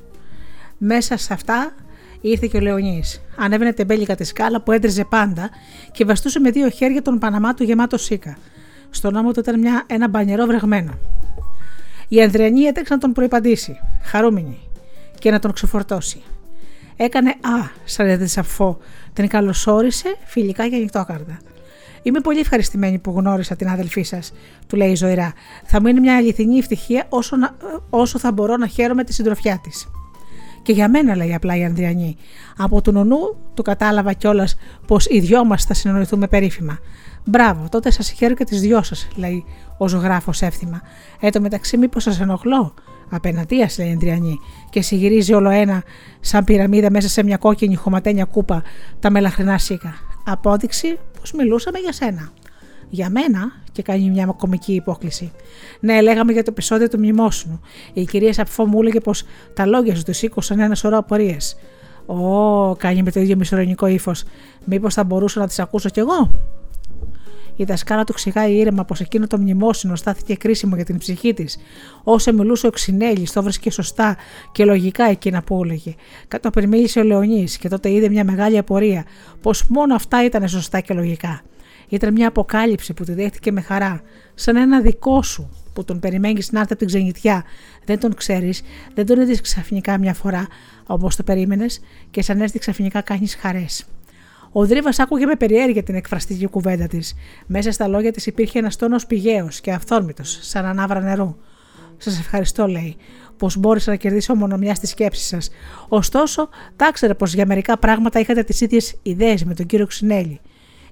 Μέσα σε αυτά ήρθε και ο Λεωνής. Ανέβαινε τεμπέλικα τη σκάλα που έντριζε πάντα και βαστούσε με δύο χέρια τον Παναμά του γεμάτο σίκα. Στον ώμο του ήταν μια, ένα μπανιερό βρεγμένο. Η Ανδριανή έτρεξε να τον προϋπαντήσει, χαρούμενη, και να τον ξεφορτώσει. Έκανε «Α» σαν τη σαφώ, την καλωσόρισε φιλικά και ανοιχτόκαρδα. Είμαι πολύ ευχαριστημένη που γνώρισα την αδελφή σας, του λέει η Ζωηρά. Θα μου είναι μια αληθινή ευτυχία όσο, να, όσο θα μπορώ να χαίρομαι τη συντροφιά της. Και για μένα, λέει απλά η Ανδριανή. Από τον ονού του κατάλαβα κιόλας πως οι δυο μας θα συνεννοηθούμε περίφημα. Μπράβο, τότε σας χαίρω και τις δυο σας, λέει ο ζωγράφος εύθυμα. Ε, το μεταξύ, μήπως σας ενοχλώ; Απέναντίας, λέει η Ανδριανή, και συγυρίζει όλο ένα σαν πυραμίδα μέσα σε μια κόκκινη χωματένια κούπα τα μελαχρινά σίκα. Απόδειξη πως μιλούσαμε για σένα. Για μένα, και κάνει μια κομική υπόκληση. Ναι, λέγαμε για το επεισόδιο του μνημόσυνου. Η κυρία Σαπφό μου έλεγε πως τα λόγια σου τους σήκωσαν ένα σωρό απορίες. Ω, κάνει με το ίδιο μισορρονικό ύφος. Μήπως θα μπορούσα να τις ακούσω κι εγώ; Η δασκάλα του ξηγάει ήρεμα πως εκείνο το μνημόσυνο στάθηκε κρίσιμο για την ψυχή της. Όσο μιλούσε ο Ξινέλης, το βρίσκε σωστά και λογικά εκείνα που έλεγε. Κατόπιν μίλησε ο Λεωνής και τότε είδε μια μεγάλη απορία πως μόνο αυτά ήταν σωστά και λογικά. Ήταν μια αποκάλυψη που τη δέχτηκε με χαρά, σαν ένα δικό σου που τον περιμένεις να έρθει από την ξενιτιά. Δεν τον ξέρεις, δεν τον είδες ξαφνικά μια φορά όπως το περίμενες και σαν έρθει ξαφνικά κάνεις χαρές. Ο Δρίβας άκουγε με περιέργεια την εκφραστική κουβέντα της. Μέσα στα λόγια της υπήρχε ένας τόνος πηγαίος και αυθόρμητος, σαν ανάβρα νερού. Σας ευχαριστώ, λέει, πως μπόρεσα να κερδίσω μονομιά στη σκέψη σας. Ωστόσο, τα ήξερε πως για μερικά πράγματα είχατε τις ίδιες ιδέες με τον κύριο Ξινέλη.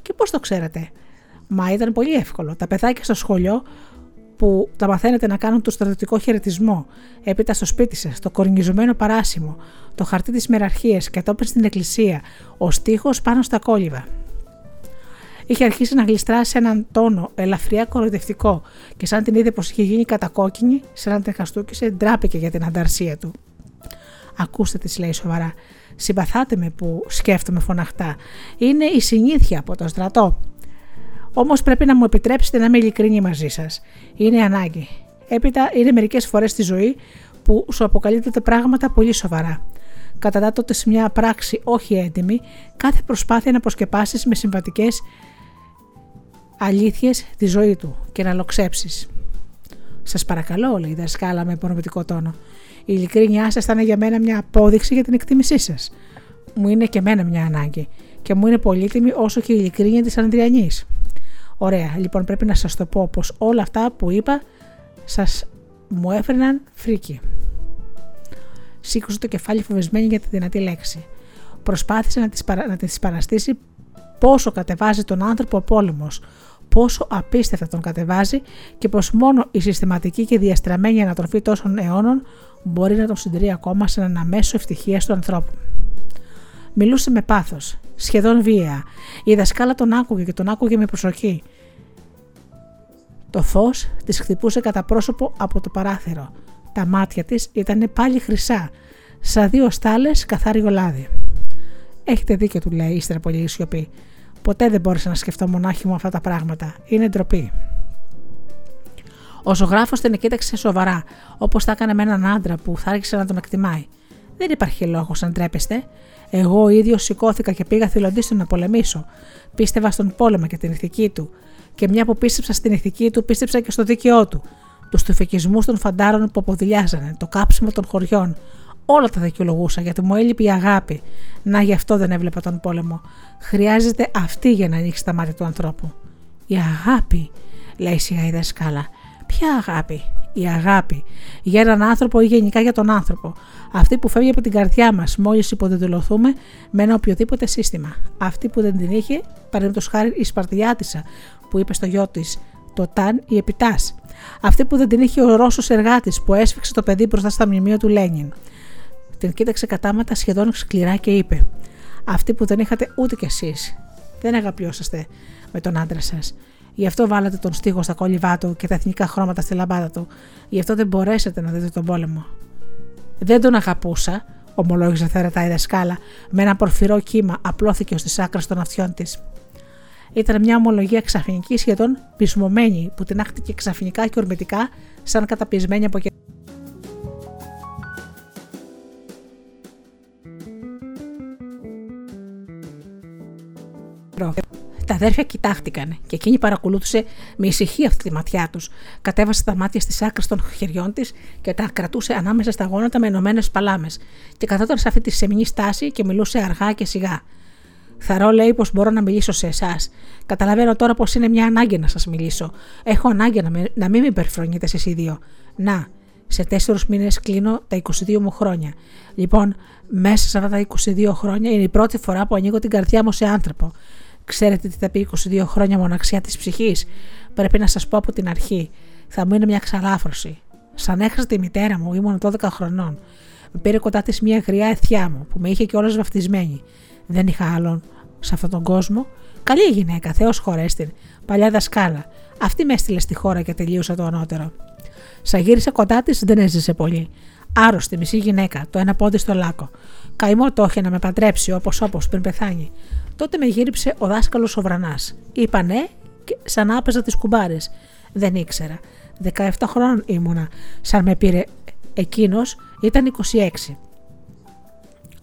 Και πώς το ξέρατε; Μα ήταν πολύ εύκολο. Τα παιδάκια στο σχολείο που τα μαθαίνετε να κάνουν το στρατιωτικό χαιρετισμό, έπειτα στο σπίτι σας, το κορνιζωμένο παράσημο, το χαρτί της μεραρχίας και κατόπιν στην εκκλησία, ο στίχος πάνω στα κόλληβα. Είχε αρχίσει να γλιστράσει σε έναν τόνο ελαφριά κοροϊδευτικό και σαν την είδε πως είχε γίνει κατακόκκινη, σαν να την χαστούκησε, ντράπηκε για την ανταρσία του. Ακούστε, τη λέει σοβαρά. Συμπαθάτε με που σκέφτομαι φωναχτά. Είναι η συνήθεια από το στρατό. Όμως πρέπει να μου επιτρέψετε να είμαι ειλικρινή μαζί σας. Είναι ανάγκη. Έπειτα είναι μερικές φορές στη ζωή που σου αποκαλύπτεται πράγματα πολύ σοβαρά. τότε σε μια πράξη όχι έντιμη, κάθε προσπάθεια να προσκεπάσεις με συμβατικές αλήθειες τη ζωή του και να λοξέψεις. Σας παρακαλώ, λέει η δασκάλα με υπονομητικό τόνο. Η ειλικρίνειά σας θα είναι για μένα μια απόδειξη για την εκτίμησή σας. Μου είναι και μένα μια ανάγκη και μου είναι πολύτιμη όσο και η ειλικρίνεια της Ανδριανής. Ωραία, λοιπόν πρέπει να σας το πω πως όλα αυτά που είπα σας μου έφερναν φρίκι. Σήκωσε το κεφάλι φοβισμένη για τη δυνατή λέξη. Προσπάθησε να της, παρα... να της παραστήσει πόσο κατεβάζει τον άνθρωπο ο πόλεμος, πόσο απίστευτα τον κατεβάζει και πως μόνο η συστηματική και διαστραμμένη ανατροφή τόσων αιώνων μπορεί να τον συντηρεί ακόμα σε έναν αμέσω ευτυχία του ανθρώπου. Μιλούσε με πάθος, σχεδόν βία. Η δασκάλα τον άκουγε και τον άκουγε με προσοχή. Το φως της χτυπούσε κατά πρόσωπο από το παράθυρο. Τα μάτια της ήταν πάλι χρυσά, σαν δύο στάλες καθάριο λάδι. Έχετε δίκιο, του λέει, ύστερα πολύ σιωπή. Ποτέ δεν μπόρεσα να σκεφτώ μονάχη μου αυτά τα πράγματα. Είναι ντροπή. Ο ζωγράφος την κοίταξε σοβαρά, όπως θα έκανε με έναν άντρα που θα άρχισε να τον εκτιμάει. Δεν υπάρχει λόγος να ντρέπεστε. Εγώ ο ίδιος σηκώθηκα και πήγα θηλοντής να πολεμήσω. Πίστευα στον πόλεμο και την ηθική του. Και μια που πίστεψα στην ηθική του, πίστεψα και στο δίκαιό του. Τους τουφεκισμού των φαντάρων που αποδηλιάζανε, το κάψιμο των χωριών. Όλα τα δικαιολογούσα γιατί μου έλειπε η αγάπη. Να γι' αυτό δεν έβλεπα τον πόλεμο. Χρειάζεται αυτή για να ανοίξει τα μάτια του ανθρώπου. Η αγάπη, λέει σιγά η δασκάλα. Ποια αγάπη, η αγάπη. Για έναν άνθρωπο ή γενικά για τον άνθρωπο. Αυτή που φεύγει από την καρδιά μας μόλις υποδεδηλωθούμε με ένα οποιοδήποτε σύστημα. Αυτή που δεν την είχε, παραδείγματο χάρη η Σπαρτιάτισα που είπε στο γιο της το ταν ή επιτάς. Αυτή που δεν την είχε ο Ρώσος εργάτης που έσφιξε το παιδί μπροστά στα μνημεία του Λένιν. Την κοίταξε κατάματα σχεδόν σκληρά και είπε: Αυτή που δεν είχατε ούτε κι εσείς. Δεν αγαπιόσαστε με τον άντρα σας. Γι' αυτό βάλατε τον στίχο στα κόλληβά του και τα εθνικά χρώματα στη λαμπάδα του. Γι' αυτό δεν μπορέσετε να δείτε τον πόλεμο. Δεν τον αγαπούσα, ομολόγησε θερετά η δασκάλα, με ένα πορφυρό κύμα απλώθηκε ω τι άκρες των αυτιών της. Ήταν μια ομολογία ξαφνική σχεδόν πεισμωμένη που την άχτηκε ξαφνικά και ορμητικά σαν καταπιεσμένη από Τα αδέρφια κοιτάχτηκαν και εκείνη παρακολούθησε με ησυχία αυτή τη ματιά τους. Κατέβασε τα μάτια στις άκρες των χεριών της και τα κρατούσε ανάμεσα στα γόνατα με ενωμένες παλάμες. Και καθόταν σε αυτή τη σεμινή στάση και μιλούσε αργά και σιγά. Θαρώ, λέει, πως μπορώ να μιλήσω σε εσάς. Καταλαβαίνω τώρα πως είναι μια ανάγκη να σας μιλήσω. Έχω ανάγκη να, με, να μην με υπερφρονείτε εσείς οι δύο. Να, σε τέσσερι μήνες κλείνω τα 22 μου χρόνια. Λοιπόν, μέσα σε αυτά τα 22 χρόνια είναι η πρώτη φορά που ανοίγω την καρδιά μου σε άνθρωπο. Ξέρετε τι θα πει 22 χρόνια μοναξιά της ψυχής. Πρέπει να σας πω από την αρχή. Θα μου είναι μια ξαλάφρωση. Σαν έχασα τη μητέρα μου, ήμουν 12 χρονών. Με πήρε κοντά της μια γριά εθιά μου που με είχε κιόλας βαφτισμένη. Δεν είχα άλλον σε αυτόν τον κόσμο. Καλή γυναίκα, Θεός χωρέστην. Παλιά δασκάλα. Αυτή με έστειλε στη χώρα και τελείωσα το ανώτερο. Σα γύρισε κοντά της, δεν έζησε πολύ. Άρρωστη, μισή γυναίκα, το ένα πόδι στο λάκκο. Καημό το είχε να με παντρέψει όπως όπως πριν πεθάνει. Τότε με γύριψε ο δάσκαλος ο Βρανά. Είπα ναι, και σαν να άπαιζα τις κουμπάρες. Δεν ήξερα. 17 χρόνων ήμουνα. Σαν με πήρε εκείνος, ήταν 26.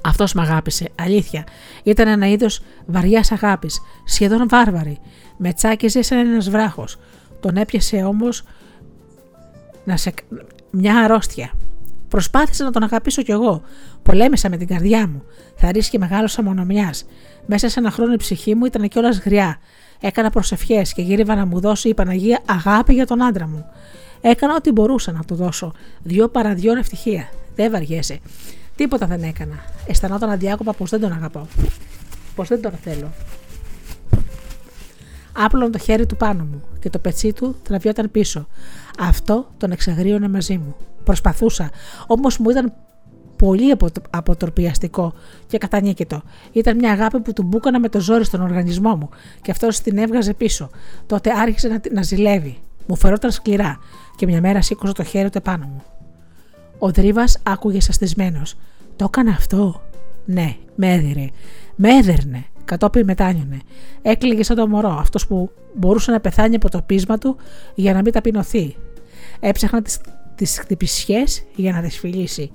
Αυτός με αγάπησε, αλήθεια. Ήταν ένα είδος βαριάς αγάπης, σχεδόν βάρβαρη. Με τσάκιζε σαν ένας βράχος. Τον έπιασε όμως να σε... μια αρρώστια. Προσπάθησα να τον αγαπήσω κι εγώ. Πολέμησα με την καρδιά μου. Θα ρίσκει μεγάλος αμονομιάς. Μέσα σε ένα χρόνο η ψυχή μου ήταν κιόλας γριά. Έκανα προσευχές και γύριβα να μου δώσει η Παναγία αγάπη για τον άντρα μου. Έκανα ό,τι μπορούσα να του δώσω. Δυο παραδιών ευτυχία. Δεν βαριέσαι. Τίποτα δεν έκανα. Αισθανόταν αδιάκοπα πως δεν τον αγαπώ. Πως δεν τον θέλω. Άπλωνε το χέρι του πάνω μου και το πετσί του τραβιόταν πίσω. Αυτό τον εξαγρίωνε μαζί μου. Προσπαθούσα, όμως μου ήταν πολύ αποτροπιαστικό και κατανίκητο. Ήταν μια αγάπη που του μπούκανα με το ζόρι στον οργανισμό μου και αυτός την έβγαζε πίσω. Τότε άρχισε να, να ζηλεύει. Μου φερόταν σκληρά και μια μέρα σήκωσε το χέρι του επάνω μου. Ο Δρίβας άκουγε σαστισμένο. Το έκανε αυτό; Ναι, με έδιρε. Με έδερνε. Κατόπιν μετάνιωνε. Έκλειγε σαν το μωρό, αυτός που μπορούσε να πεθάνει από το πείσμα του για να μην ταπεινωθεί. Έψαχνα τις τις χτυπησιές για να δεσφυλίσει.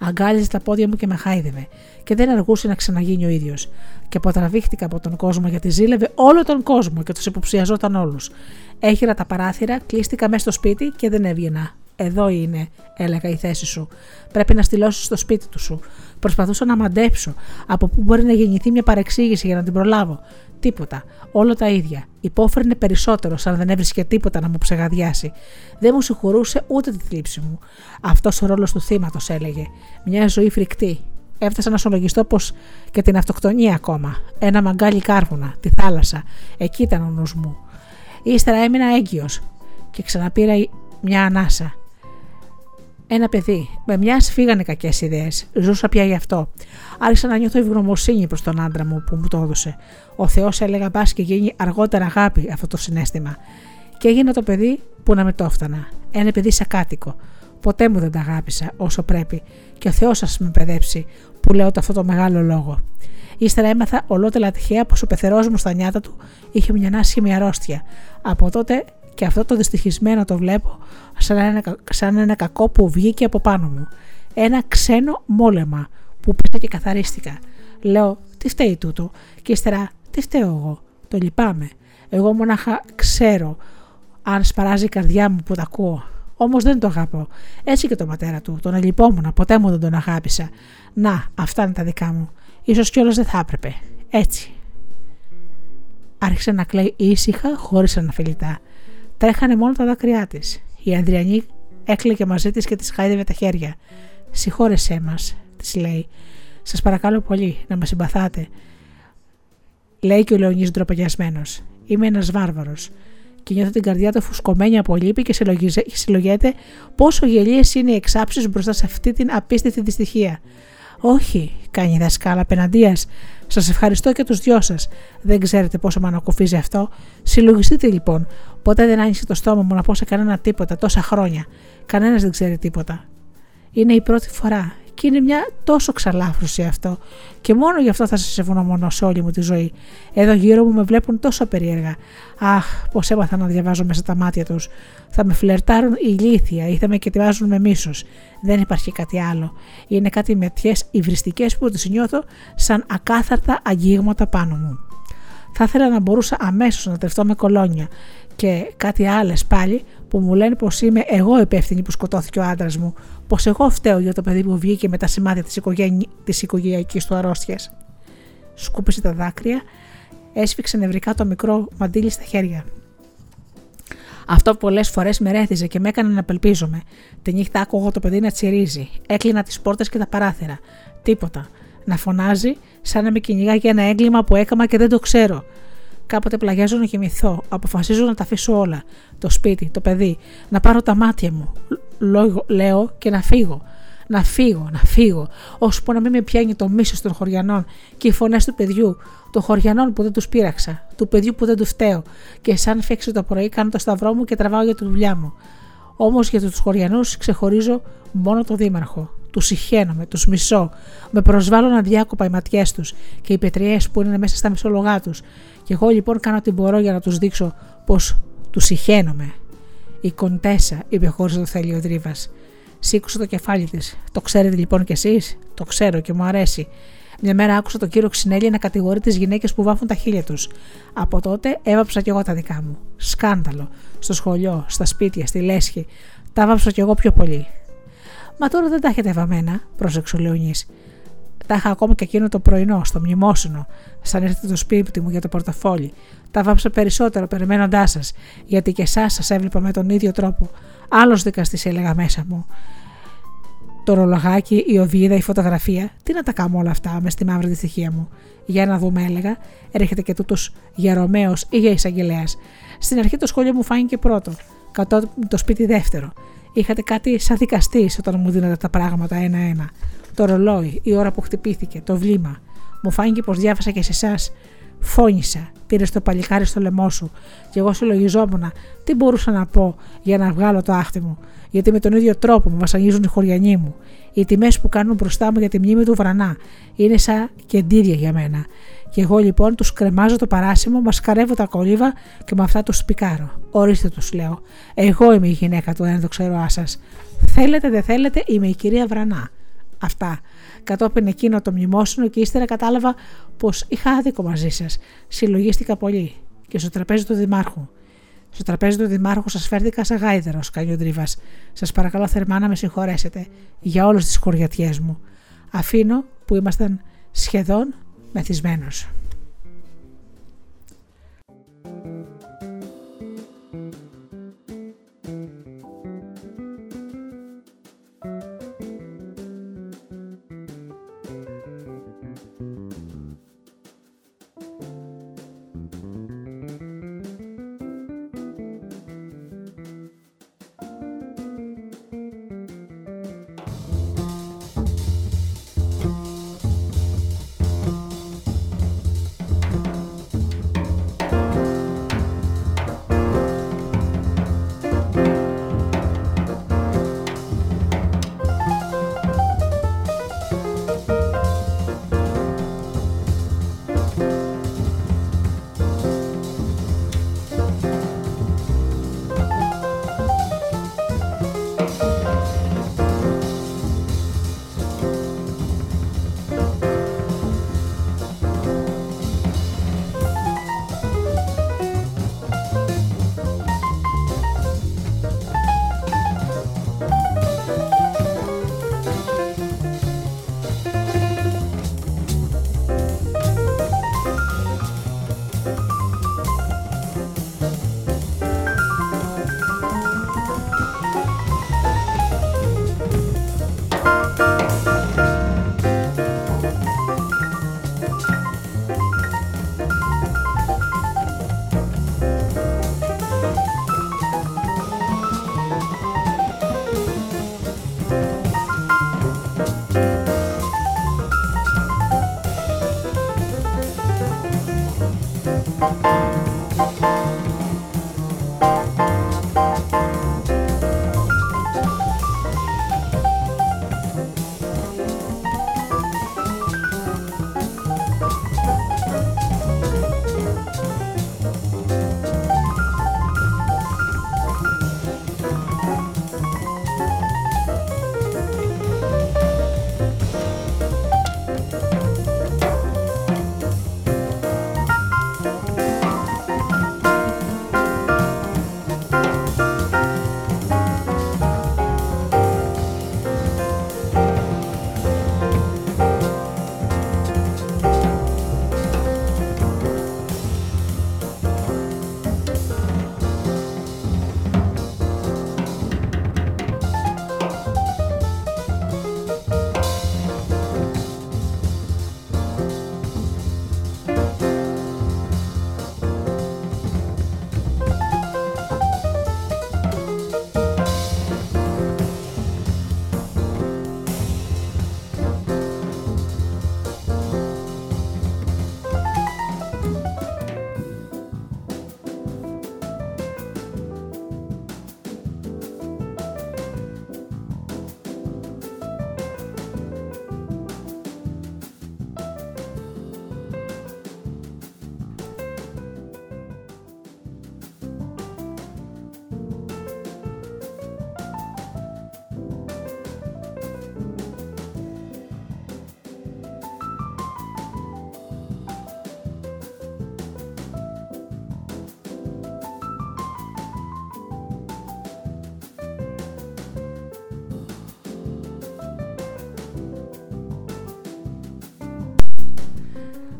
Αγκάλιζε τα πόδια μου και με χάιδευε, και δεν αργούσε να ξαναγίνει ο ίδιος. Και αποτραβήχτηκα από τον κόσμο γιατί ζήλευε όλο τον κόσμο και τους υποψιαζόταν όλους. Έχειρα τα παράθυρα, κλείστηκα μέσα στο σπίτι και δεν έβγαινα. Εδώ είναι, έλεγα η θέση σου. Πρέπει να στυλώσεις στο σπίτι του σου. Προσπαθούσα να μαντέψω από πού μπορεί να γεννηθεί μια παρεξήγηση για να την προλάβω. Τίποτα. Όλο τα ίδια. Υπόφερνε περισσότερο, σαν δεν έβρισκε τίποτα να μου ψεγαδιάσει. Δεν μου συγχωρούσε ούτε τη θλίψη μου. Αυτός ο ρόλος του θύματος έλεγε. Μια ζωή φρικτή. Έφτασα να σολογιστώ πως και την αυτοκτονία ακόμα. Ένα μαγκάλι κάρβουνα, τη θάλασσα. Εκεί ήταν ο νους μου. Ύστερα έμεινα έγκυος και ξαναπήρα μια ανάσα. Ένα παιδί. Με μιας φύγανε κακές ιδέες. Ζούσα πια γι' αυτό. Άρχισα να νιώθω ευγνωμοσύνη προς τον άντρα μου που μου το έδωσε. Ο Θεός έλεγα μπας και γίνει αργότερα αγάπη αυτό το συνέστημα. Και έγινε το παιδί που να με το έφτανα. Ένα παιδί σακάτικο. Ποτέ μου δεν τα αγάπησα όσο πρέπει. Και ο Θεός σας με παιδέψει που λέω το αυτό το μεγάλο λόγο. Ύστερα έμαθα ολότελα τυχαία πως ο πεθερός μου στα νιάτα του είχε μια άσχημη αρρώστια. Από τότε και αυτό το δυστυχισμένο το βλέπω σαν ένα, σαν ένα κακό που βγήκε από πάνω μου. Ένα ξένο μόλεμα που πέσα και καθαρίστηκα. Λέω, τι φταίει τούτο, και ύστερα, τι φταίω εγώ. Το λυπάμαι. Εγώ μονάχα ξέρω αν σπαράζει η καρδιά μου που τα ακούω. Όμως δεν το αγαπώ. Έτσι και το πατέρα του. Τον ελυπόμουν, ποτέ μου δεν τον αγάπησα. Να, αυτά είναι τα δικά μου. σω κιόλας δεν θα έπρεπε. Έτσι. Άρχισε να κλαίει ήσυχα, χωρίς αναφιλητά. Τρέχανε μόνο τα δάκρυά της. Η Ανδριανή έκλαιγε μαζί της και της χάιδευε τα χέρια. Συγχώρεσέ μας, της λέει. Σας παρακαλώ πολύ να με συμπαθάτε. Λέει και ο Λεωνή ντροπαγιασμένο. Είμαι ένας βάρβαρος. Και νιώθω την καρδιά του φουσκωμένη από λύπη και συλλογιέται πόσο γελίες είναι οι εξάψεις μπροστά σε αυτή την απίστευτη δυστυχία. Όχι, κάνει η δασκάλα απέναντίας. Σας ευχαριστώ και τους δυο σας. Δεν ξέρετε πόσο με ανακουφίζει αυτό. Συλλογιστείτε λοιπόν. Ποτέ δεν άνοιξε το στόμα μου να πω σε κανένα τίποτα τόσα χρόνια. Κανένας δεν ξέρει τίποτα. Είναι η πρώτη φορά και είναι μια τόσο ξαλάφρουση αυτό. Και μόνο γι' αυτό θα σας ευγνωμονώ σε όλη μου τη ζωή. Εδώ γύρω μου με βλέπουν τόσο περίεργα. Αχ, πώς έμαθα να διαβάζω μέσα τα μάτια τους. Θα με φλερτάρουν ηλίθια ή θα με κετοιάζουν με μίσος. Δεν υπάρχει κάτι άλλο. Είναι κάτι μετιέ υβριστικές που τις νιώθω σαν ακάθαρτα αγγίγματα πάνω μου. Θα ήθελα να μπορούσα αμέσως να τρεφτώ με κολόνια και κάτι άλλες πάλι που μου λένε πως είμαι εγώ υπεύθυνη που σκοτώθηκε ο άντρας μου, πως εγώ φταίω για το παιδί που βγήκε με τα σημάδια της οικογένει... οικογενειακή του αρρώστιας. Σκούπισε τα δάκρυα, έσφιξε νευρικά το μικρό μαντίλι στα χέρια. Αυτό πολλές φορές με ρέθιζε και με έκανε να απελπίζομαι. Τη νύχτα άκουγα το παιδί να τσιρίζει. Έκλεινα τις πόρτες και τα παράθυρα. Τίποτα. Να φωνάζει, σαν να με κυνηγά για ένα έγκλημα που έκαμα και δεν το ξέρω. Κάποτε πλαγιάζω να κοιμηθώ. Αποφασίζω να τα αφήσω όλα. Το σπίτι, το παιδί. Να πάρω τα μάτια μου. Λόγω, λέω και να φύγω. Να φύγω, να φύγω. Ώσπου να μην με πιάνει το μίσος των χωριανών και οι φωνές του παιδιού. Των χωριανών που δεν τους πείραξα. Του παιδιού που δεν τους φταίω. Και σαν φέξει το πρωί κάνω το σταυρό μου και τραβάω για τη δουλειά μου. Όμως για τους χωριανούς ξεχωρίζω μόνο το δήμαρχο. Τους συχαίνομαι, τους μισώ. Με προσβάλλουν αδιάκοπα οι ματιές τους και οι πετριές που είναι μέσα στα μισόλογά τους. Και εγώ λοιπόν κάνω ό,τι μπορώ για να τους δείξω πως τους συχαίνομαι. Η κοντέσα, είπε χωρί το θέλει ο Δρίβα. Σήκωσε το κεφάλι της. Το ξέρετε λοιπόν κι εσείς; Το ξέρω και μου αρέσει. Μια μέρα άκουσα τον κύριο Ξινέλη να κατηγορεί τις γυναίκες που βάφουν τα χείλια τους. Από τότε έβαψα κι εγώ τα δικά μου. Σκάνδαλο. Στο σχολείο, στα σπίτια, στη λέσχη. Τα βάψα κι εγώ πιο πολύ. Μα τώρα δεν τα έχετε βαμμένα, πρόσεξε ο Λεωνής. Τα είχα ακόμα και εκείνο το πρωινό, στο μνημόσυνο, σαν ήρθε το σπίτι μου για το πορτοφόλι. Τα βάψα περισσότερο περιμένοντάς σας, γιατί και εσάς σας έβλεπα με τον ίδιο τρόπο. Άλλος δικαστής έλεγα μέσα μου. Το ρολογάκι, η οδίδα, η φωτογραφία, τι να τα κάνω όλα αυτά μες στη μαύρη δυστυχία μου. Για να δούμε, έλεγα, έρχεται και τούτος για Ρωμαίο ή για εισαγγελέας. Στην αρχή το σχολείο μου φάνηκε πρώτο, κατόπιν το σπίτι δεύτερο. Είχατε κάτι σαν δικαστή όταν μου δίνατε τα πράγματα ένα-ένα. Το ρολόι, η ώρα που χτυπήθηκε, το βλήμα. Μου φάνηκε πως διάβασα και σε εσάς. Φώνησα, πήρες το παλικάρι στο λαιμό σου, και εγώ συλλογιζόμουν τι μπορούσα να πω για να βγάλω το άχτι μου, γιατί με τον ίδιο τρόπο μου βασανίζουν οι χωριανοί μου. Οι τιμές που κάνουν μπροστά μου για τη μνήμη του βρανά είναι σαν κεντήρια για μένα. Και εγώ λοιπόν τους κρεμάζω το παράσημο, μασκαρεύω τα κολύβα και με αυτά τους σπικάρω. Ορίστε τους λέω. Εγώ είμαι η γυναίκα του ένδοξερό σας. Θέλετε, δεν θέλετε, είμαι η κυρία Βρανά. Αυτά. Κατόπιν εκείνο το μνημόσυνο και ύστερα κατάλαβα πως είχα άδικο μαζί σας. Συλλογίστηκα πολύ. Και στο τραπέζι του Δημάρχου. Στο τραπέζι του Δημάρχου σας φέρθηκα σαν γάιδερος, Τρίβας. Σας παρακαλώ θερμά να με συγχωρέσετε για όλες τις χωριατιές μου. Αφήνω που ήμασταν σχεδόν μεθυσμένος.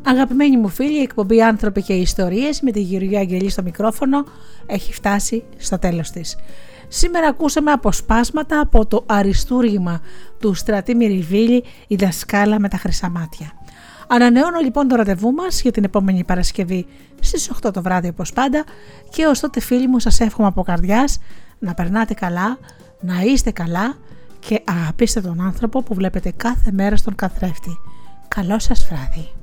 Αγαπημένοι μου φίλοι, η εκπομπή «Άνθρωποι και Ιστορίες» με τη Γεωργία Αγγελή στο μικρόφωνο έχει φτάσει στο τέλος της. Σήμερα ακούσαμε αποσπάσματα από το αριστούργημα του Στρατή Μυριβίλη «Η δασκάλα με τα χρυσά μάτια». Ανανεώνω λοιπόν το ραντεβού μας για την επόμενη Παρασκευή στις 8 το βράδυ όπως πάντα και ως τότε φίλοι μου σας εύχομαι από καρδιάς να περνάτε καλά, να είστε καλά και αγαπήστε τον άνθρωπο που βλέπετε κάθε μέρα στον καθρέφτη. Καλό σας βράδυ.